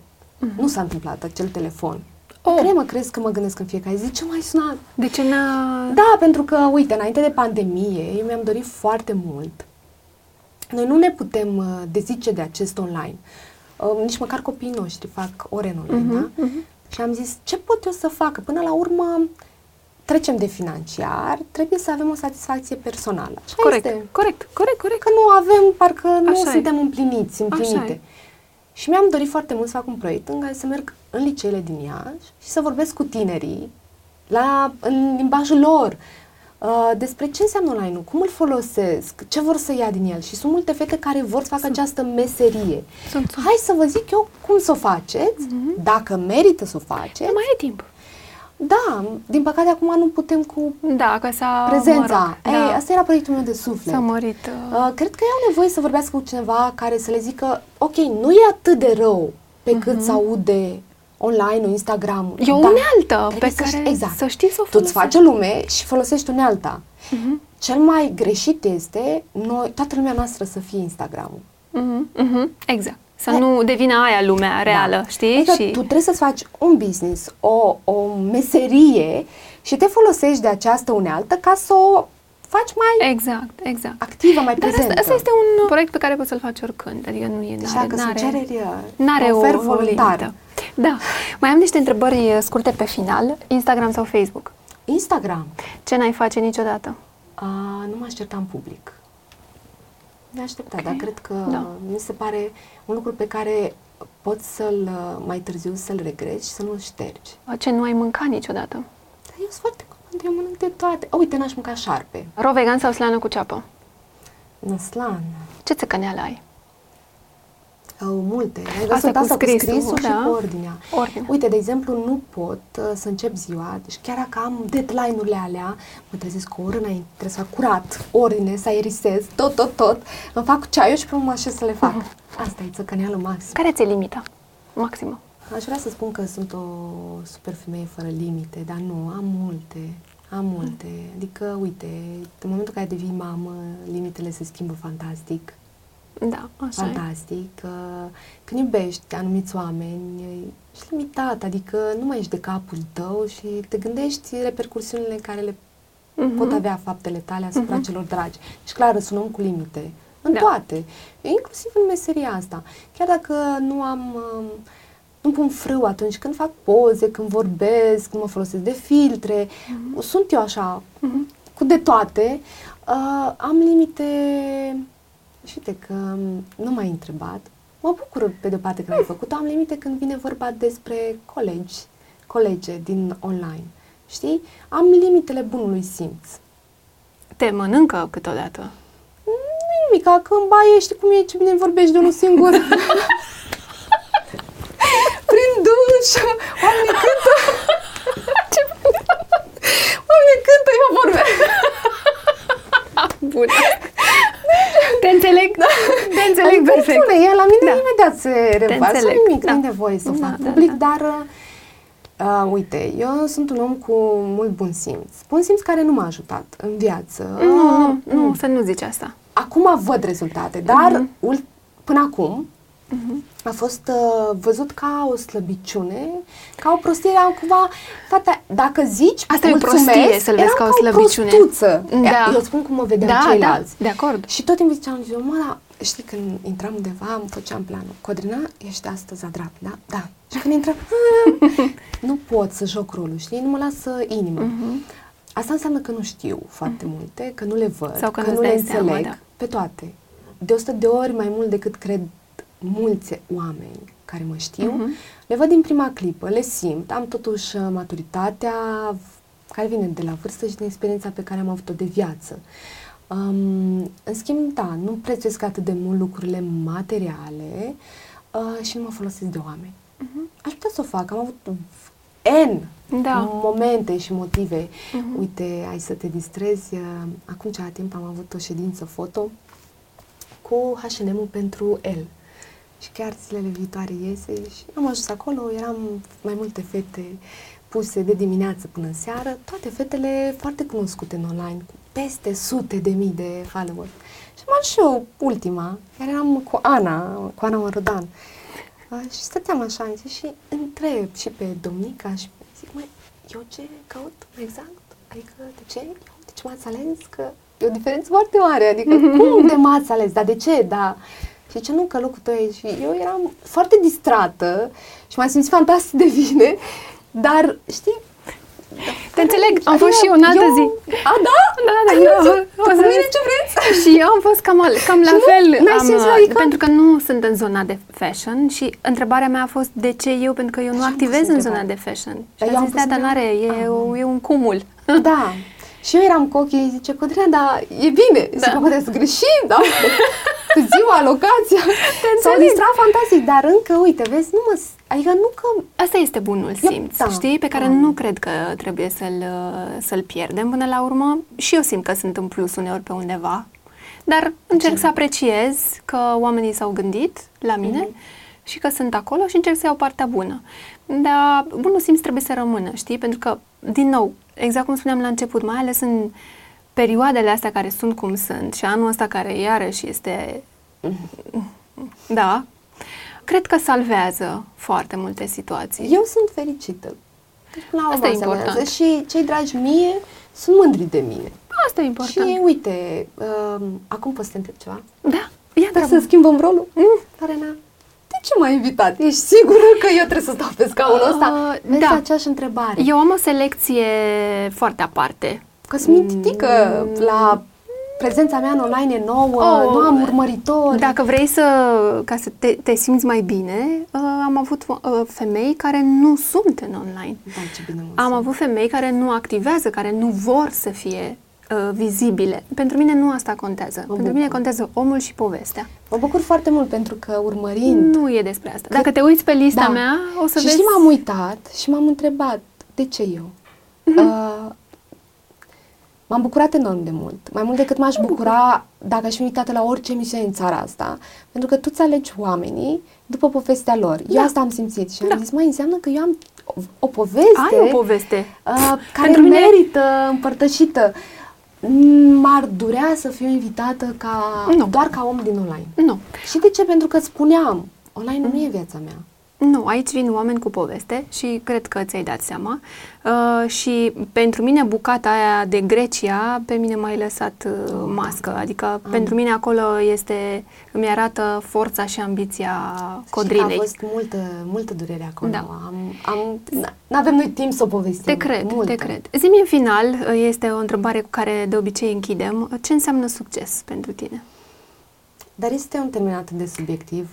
Nu s-a întâmplat acel telefon. Oh. Oh. Crede-mă, crezi că mă gândesc în fiecare zi, ce mai sunat? De ce n-a... Da, pentru că, uite, înainte de pandemie, eu mi-am dorit foarte mult. Noi nu ne putem uh, dezice de acest online. Uh, nici măcar copiii noștri fac ore în online, Mhm, da? Și am zis, ce pot eu să fac? Până la urmă, trecem de financiar, trebuie să avem o satisfacție personală. Așa Corect, este. corect, corect, corect. Că nu avem, parcă nu Așa e. suntem împliniți, Așa împlinite. e. Și mi-am dorit foarte mult să fac un proiect în care să merg în liceele din Iași și să vorbesc cu tinerii la, în limbajul lor uh, despre ce înseamnă online cum îl folosesc, ce vor să ia din el. Și sunt multe fete care vor să facă această meserie. Sunt, sunt. Hai să vă zic eu cum să o faceți, dacă merită să o faceți. Nu mai e timp. Da, din păcate acum nu putem cu Da, că s-a prezența. Mă rog, Ei, da. asta era proiectul meu de suflet. S-a mărit. uh, Uh, cred că au nevoie să vorbească cu cineva care să le zică, ok, nu e atât de rău pe cât să aude online, Instagram. Mhm. E o unealtă pe să care știi- exact. să știi să o Tu îți folosești. faci lume și folosești unealta. Mhm. Cel mai greșit este noi, toată lumea noastră să fie Instagramul. Mhm, mhm, Exact. Să nu devină aia lumea reală, știi? Adică și... tu trebuie să-ți faci un business, o, o meserie și te folosești de această unealtă ca să o faci mai Exact, exact. activă, mai Dar prezentă. asta, asta este un proiect pe care poți să-l faci oricând, adică nu e Deci n-are, dacă n-are, sunt cereri, uh, n-are o, ofer o voluntar. limită. Da. Mai am niște întrebări uh, scurte pe final. Instagram sau Facebook? Instagram. Ce n-ai face niciodată? A, nu m-aș certa în public. Ne aștepta, Ok. dar cred că Da. mi se pare un lucru pe care poți să-l uh, mai târziu să-l regreți și să nu-l ștergi. Ce nu ai mâncat niciodată? Dar eu sunt foarte comod, eu mănânc de toate. Oh, uite, n-aș mânca șarpe. Ro vegan sau slană cu ceapă? Năslan. Ce țăcăneală ai? Au multe. Ai Asta văzut cu asta scrisul, cu scrisul da. și cu ordinea. Ordinea. Uite, de exemplu, nu pot uh, să încep ziua, deci chiar dacă am deadline-urile alea, mă trezesc o oră înainte, trebuie să fac curat, ordine, să aerisez, tot, tot, tot, îmi fac ceaiul și pe urmă mă așez să le fac. Asta e țăcăneală maximă. Care ți-e limita? Maximă. Aș vrea să spun că sunt o super femeie fără limite, dar nu, am multe. Am multe. Adică, uite, în momentul în care devii mamă, limitele se schimbă fantastic. Da, așa e. fantastic. Uh, Când iubești anumiți oameni, ești limitat, adică nu mai ești de capul tău și te gândești repercursiunile care le Mhm. pot avea faptele tale asupra Mhm. celor dragi. Și clar, sunt un om cu limite. În Da. toate. Inclusiv în meseria asta. Chiar dacă nu am... um, nu pun frâu atunci când fac poze, când vorbesc, când mă folosesc de filtre. Sunt eu așa, Mhm. cu de toate. Uh, am limite și uite că um, nu m-ai întrebat. Mă bucur pe de o parte că l-ai făcut. Am limite când vine vorba despre colegi, colege din online. Știi? Am limitele bunului simț. Te mănâncă câteodată. Nu e nimic, că în baie știi cum e, ce bine vorbești de unul singur. [laughs] Prin duș, oamenii cântă. [laughs] Ce Oamenii cântă, eu vorbesc. Bun. Te înțeleg? Da. Te înțeleg Adică, perfect. Spune, e la mine Da. imediat se revarsă înțeleg, nimic, da. nu e nevoie să o Da, fac da, public, da. dar uh, uite, eu sunt un om cu mult bun simț. Bun simț care nu m-a ajutat în viață. Nu, nu, Uh, nu, să nu zici asta. Acum văd rezultate, dar Mhm. ul- până acum Mhm. a fost uh, văzut ca o slăbiciune, ca o prostie, era cumva, fata, dacă zici Asta e o mulțumesc, prostie să-l vezi eram ca o slăbiciune. prostuță. Da. Eu spun cum mă vedeau Da, ceilalți. da, de acord. Și tot timpul ziceam, eu, mă, da, știi, când intram undeva, îmi făceam planul. Codrina, ești astăzi a dreapta, da? Da. Și când intram, nu pot să joc rolul, știi? Nu mă lasă inima. Mhm. Asta înseamnă că nu știu foarte multe, că nu le văd, Sau că că nu-ți nu le dai seama, înțeleg, da. pe toate. De 100 de ori mai mult decât cred mulți oameni care mă știu. Mhm. Le văd din prima clipă, le simt, am totuși uh, maturitatea care vine de la vârstă și din experiența pe care am avut-o de viață. Um, în schimb, da, nu prețuiesc atât de mult lucrurile materiale uh, și nu mă folosesc de oameni. Mhm. Aș putea să o fac, am avut N Da. momente și motive. Mhm. Uite, ai să te distrezi. uh, Acum ceva timp am avut o ședință foto cu H&M-ul pentru el. Și chiar zilele viitoare iese și am ajuns acolo, eram mai multe fete puse de dimineață până seară, toate fetele foarte cunoscute în online, cu peste sute de mii de followers. Și am ajuns și eu ultima, care eram cu Ana, cu Ana Mărodan. Uh, și stăteam așa în zi și întreb și pe Domnica și zic, măi, eu ce caut exact? Adică de ce? De ce m-ați ales? Că e o diferență foarte mare, adică [laughs] cum de m-ați ales? Dar de ce? Da. Și ce nu, că locul tău e... Și eu eram foarte distrată și m-am simțit fantastic de bine, dar, știi, Te înțeleg, am fost și eu în altă eu, zi. A, da? Da, da, Ai da. văzut? O Tu să cu mine vezi. ce vreți? Și eu am fost cam, al- cam la Și nu? fel. N-ai am, simțit, uh, adică? Pentru că nu sunt în zona de fashion și întrebarea mea a fost de ce eu, pentru că eu nu Așa am activez pus în zona întrebarea. de fashion. Și Dar eu am am zis, pus da, dar n-are, e, întrebarea. o, e un cumul. Da. Și eu eram cu ochii, zice, Codrina, dar e bine. Da. Da. Zic, poate să greșim, da? [laughs] ziua, locația. S-au distrat fantastic, dar încă, uite, vezi, nu mă... Adică nu că... Asta este bunul simț, da, știi, pe care da. nu cred că trebuie să-l, să-l pierdem până la urmă. Și eu simt că sunt în plus uneori pe undeva, dar încerc Ce? să apreciez că oamenii s-au gândit la mine mm-hmm. și că sunt acolo și încerc să iau partea bună. Dar bunul simț trebuie să rămână, știi? Pentru că, din nou, exact cum spuneam la început, mai ales în perioadele astea care sunt cum sunt și anul ăsta care iarăși este... Da, cred că salvează foarte multe situații. Eu sunt fericită. Deci, până la Asta e important. Și cei dragi mie sunt mândri de mine. Asta e important. Și uite, uh, acum poți să te întreb ceva? Da. Ia Dar să schimbăm rolul? Mm. Arena, de ce m-ai invitat? Ești sigură că eu trebuie să stau pe scaunul ăsta? Uh, Vezi da. aceeași întrebare. Eu am o selecție foarte aparte. Că sunt mm. la prezența mea în online e nouă, oh, nu am urmăritori. Dacă vrei să, ca să te, te simți mai bine, uh, am avut uh, femei care nu sunt în online. Da, ce bine am avut femei care nu activează, care nu vor să fie uh, vizibile. Pentru mine nu asta contează. Mă pentru bucur. mine contează omul și povestea. Mă bucur foarte mult pentru că urmărind... Nu e despre asta. Dacă te uiți pe lista da. mea, o să și vezi... Și m-am uitat și m-am întrebat, de ce eu? Uh-huh. Uh, M-am bucurat enorm de mult. Mai mult decât m-aș bucura dacă aș fi invitată la orice emisiune în țara asta. Pentru că tu îți alegi oamenii după povestea lor. Da. Eu asta am simțit și am da. zis, mai înseamnă că eu am o poveste, Ai o poveste. Uh, care Pentru merită mine... împărtășită. M-ar durea să fiu invitată ca nu. doar ca om din online. Nu. Și de ce? Pentru că spuneam, online mm. nu e viața mea. Nu, aici vin oameni cu poveste și cred că ți-ai dat seama. Uh, și pentru mine bucata aia de Grecia, pe mine m-ai lăsat uh, mască. Adică Am. pentru mine acolo este, îmi arată forța și ambiția Codrinei. Și a fost multă, multă durere acolo. Da. Am, am, n-avem noi timp să o povestim. Te cred, multă. te cred. Zi-mi în final, uh, este o întrebare cu care de obicei închidem. Ce înseamnă succes pentru tine? Dar este un termen atât de subiectiv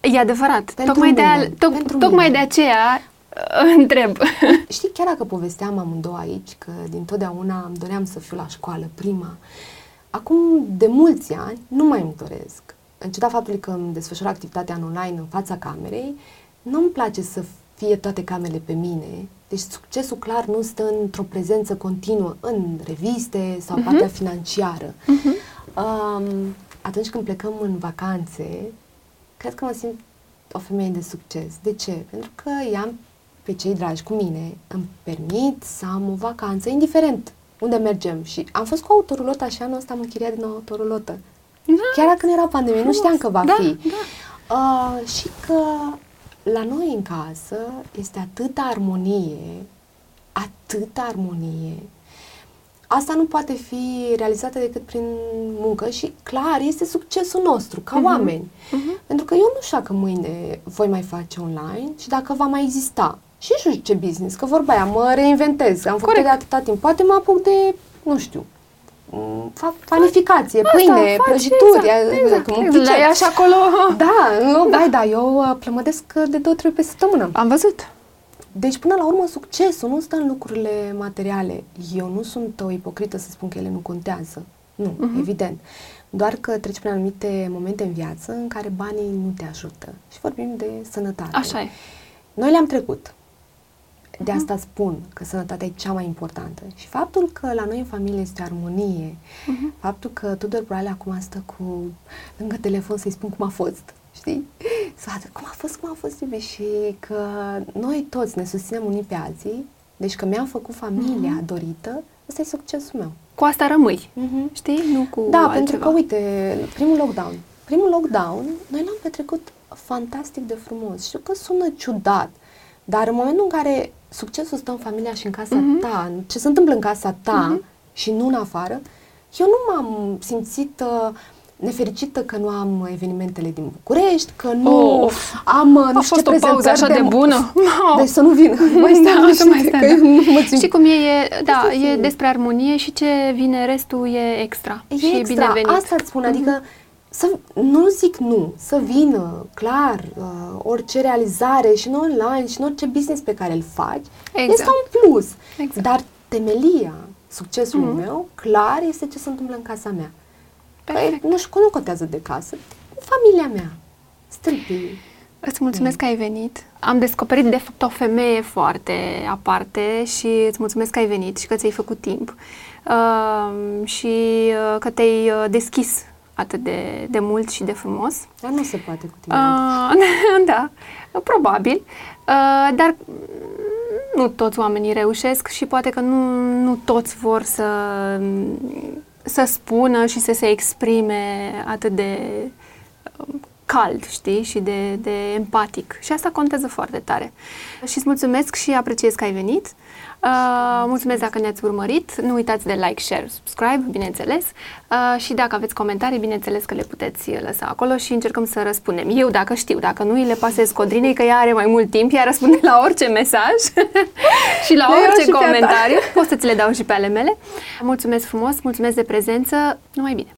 E adevărat. Pentru tocmai, mine, de, al, to- pentru tocmai mine. de aceea uh, întreb. [laughs] Știi, chiar dacă povesteam amândouă aici, că din totdeauna îmi doream să fiu la școală prima, acum de mulți ani nu mai îmi doresc. În ciuda faptului că îmi desfășor activitatea în online în fața camerei, nu-mi place să fie toate camerele pe mine. Deci succesul clar nu stă într-o prezență continuă în reviste sau uh-huh. partea financiară. Uh-huh. Um, atunci când plecăm în vacanțe, cred că mă simt o femeie de succes. De ce? Pentru că i-am pe cei dragi cu mine, îmi permit să am o vacanță, indiferent unde mergem. Și am fost cu autorulotă și anul ăsta am închiriat din nou autorulotă. Da. Chiar dacă nu era pandemie, nu știam că va da, fi. Da. Uh, și că la noi în casă este atâta armonie, atâta armonie, asta nu poate fi realizată decât prin muncă și, clar, este succesul nostru, ca uh-huh. oameni. Uh-huh. Pentru că eu nu știu că mâine voi mai face online și dacă va mai exista. Și nu știu ce business, că vorba aia, mă reinventez, am făcut de atâta timp. Poate mă apuc de, nu știu, fac panificație, Asta, pâine, prăjituri, exact, exact, exact, exact. așa acolo. Da, nu, da. da, eu uh, plămădesc de două, trei pe săptămână. Am văzut. Deci, până la urmă, succesul nu stă în lucrurile materiale. Eu nu sunt o ipocrită să spun că ele nu contează. Nu, uh-huh. evident. Doar că treci prin anumite momente în viață în care banii nu te ajută. Și vorbim de sănătate. Așa e. Noi le-am trecut. De asta uh-huh. spun că sănătatea e cea mai importantă. Și faptul că la noi în familie este armonie, uh-huh. faptul că Tudor Brale acum stă cu lângă telefon să-i spun cum a fost, știi? Să vadă cum a fost, cum a fost, iube, și că noi toți ne susținem unii pe alții, deci că mi-am făcut familia uh-huh. dorită, ăsta e succesul meu. Cu asta rămâi, uh-huh. știi? Nu cu Da, altceva. pentru că, uite, primul lockdown, primul lockdown, noi l-am petrecut fantastic de frumos. Știu că sună ciudat, dar în momentul în care succesul stă în familia și în casa uh-huh. ta, ce se întâmplă în casa ta uh-huh. și nu în afară, eu nu m-am simțit uh, nefericită că nu am evenimentele din București, că nu oh, am uh, nu știu ce prezentări așa de, de bună. [laughs] Deci să nu vin. [laughs] Mai stai, da, să mai stai, da. nu Știi cum e? e da, e despre armonie și ce vine restul e extra. E și extra. e binevenit. Asta îți spun, adică mm-hmm. să, nu zic nu, să vină, clar, uh, orice realizare și în online și în orice business pe care îl faci, exact. este un plus. Exact. Dar temelia succesului mm-hmm. meu, clar, este ce se întâmplă în casa mea. Păi, nu știu, nu contează de casă. familia mea, stâlpii. Îți mulțumesc că ai venit. Am descoperit, de fapt, o femeie foarte aparte și îți mulțumesc că ai venit și că ți-ai făcut timp uh, și uh, că te-ai uh, deschis atât de, de mult și de frumos. Dar nu se poate cu tine. Uh, [laughs] da, probabil. Uh, dar nu toți oamenii reușesc și poate că nu, nu toți vor să, să spună și să se exprime atât de um, cald, știi, și de, de empatic. Și asta contează foarte tare. Și îți mulțumesc și apreciez că ai venit. Uh, mulțumesc dacă ne-ați urmărit. Nu uitați de like, share, subscribe, bineînțeles. Uh, și dacă aveți comentarii, bineînțeles că le puteți lăsa acolo și încercăm să răspundem. Eu, dacă știu, dacă nu îi le pasez Codrinei, că ea are mai mult timp, ea răspunde la orice mesaj [laughs] și la le orice comentariu. Pot să ți le dau și pe ale mele. Mulțumesc frumos, mulțumesc de prezență. Numai bine!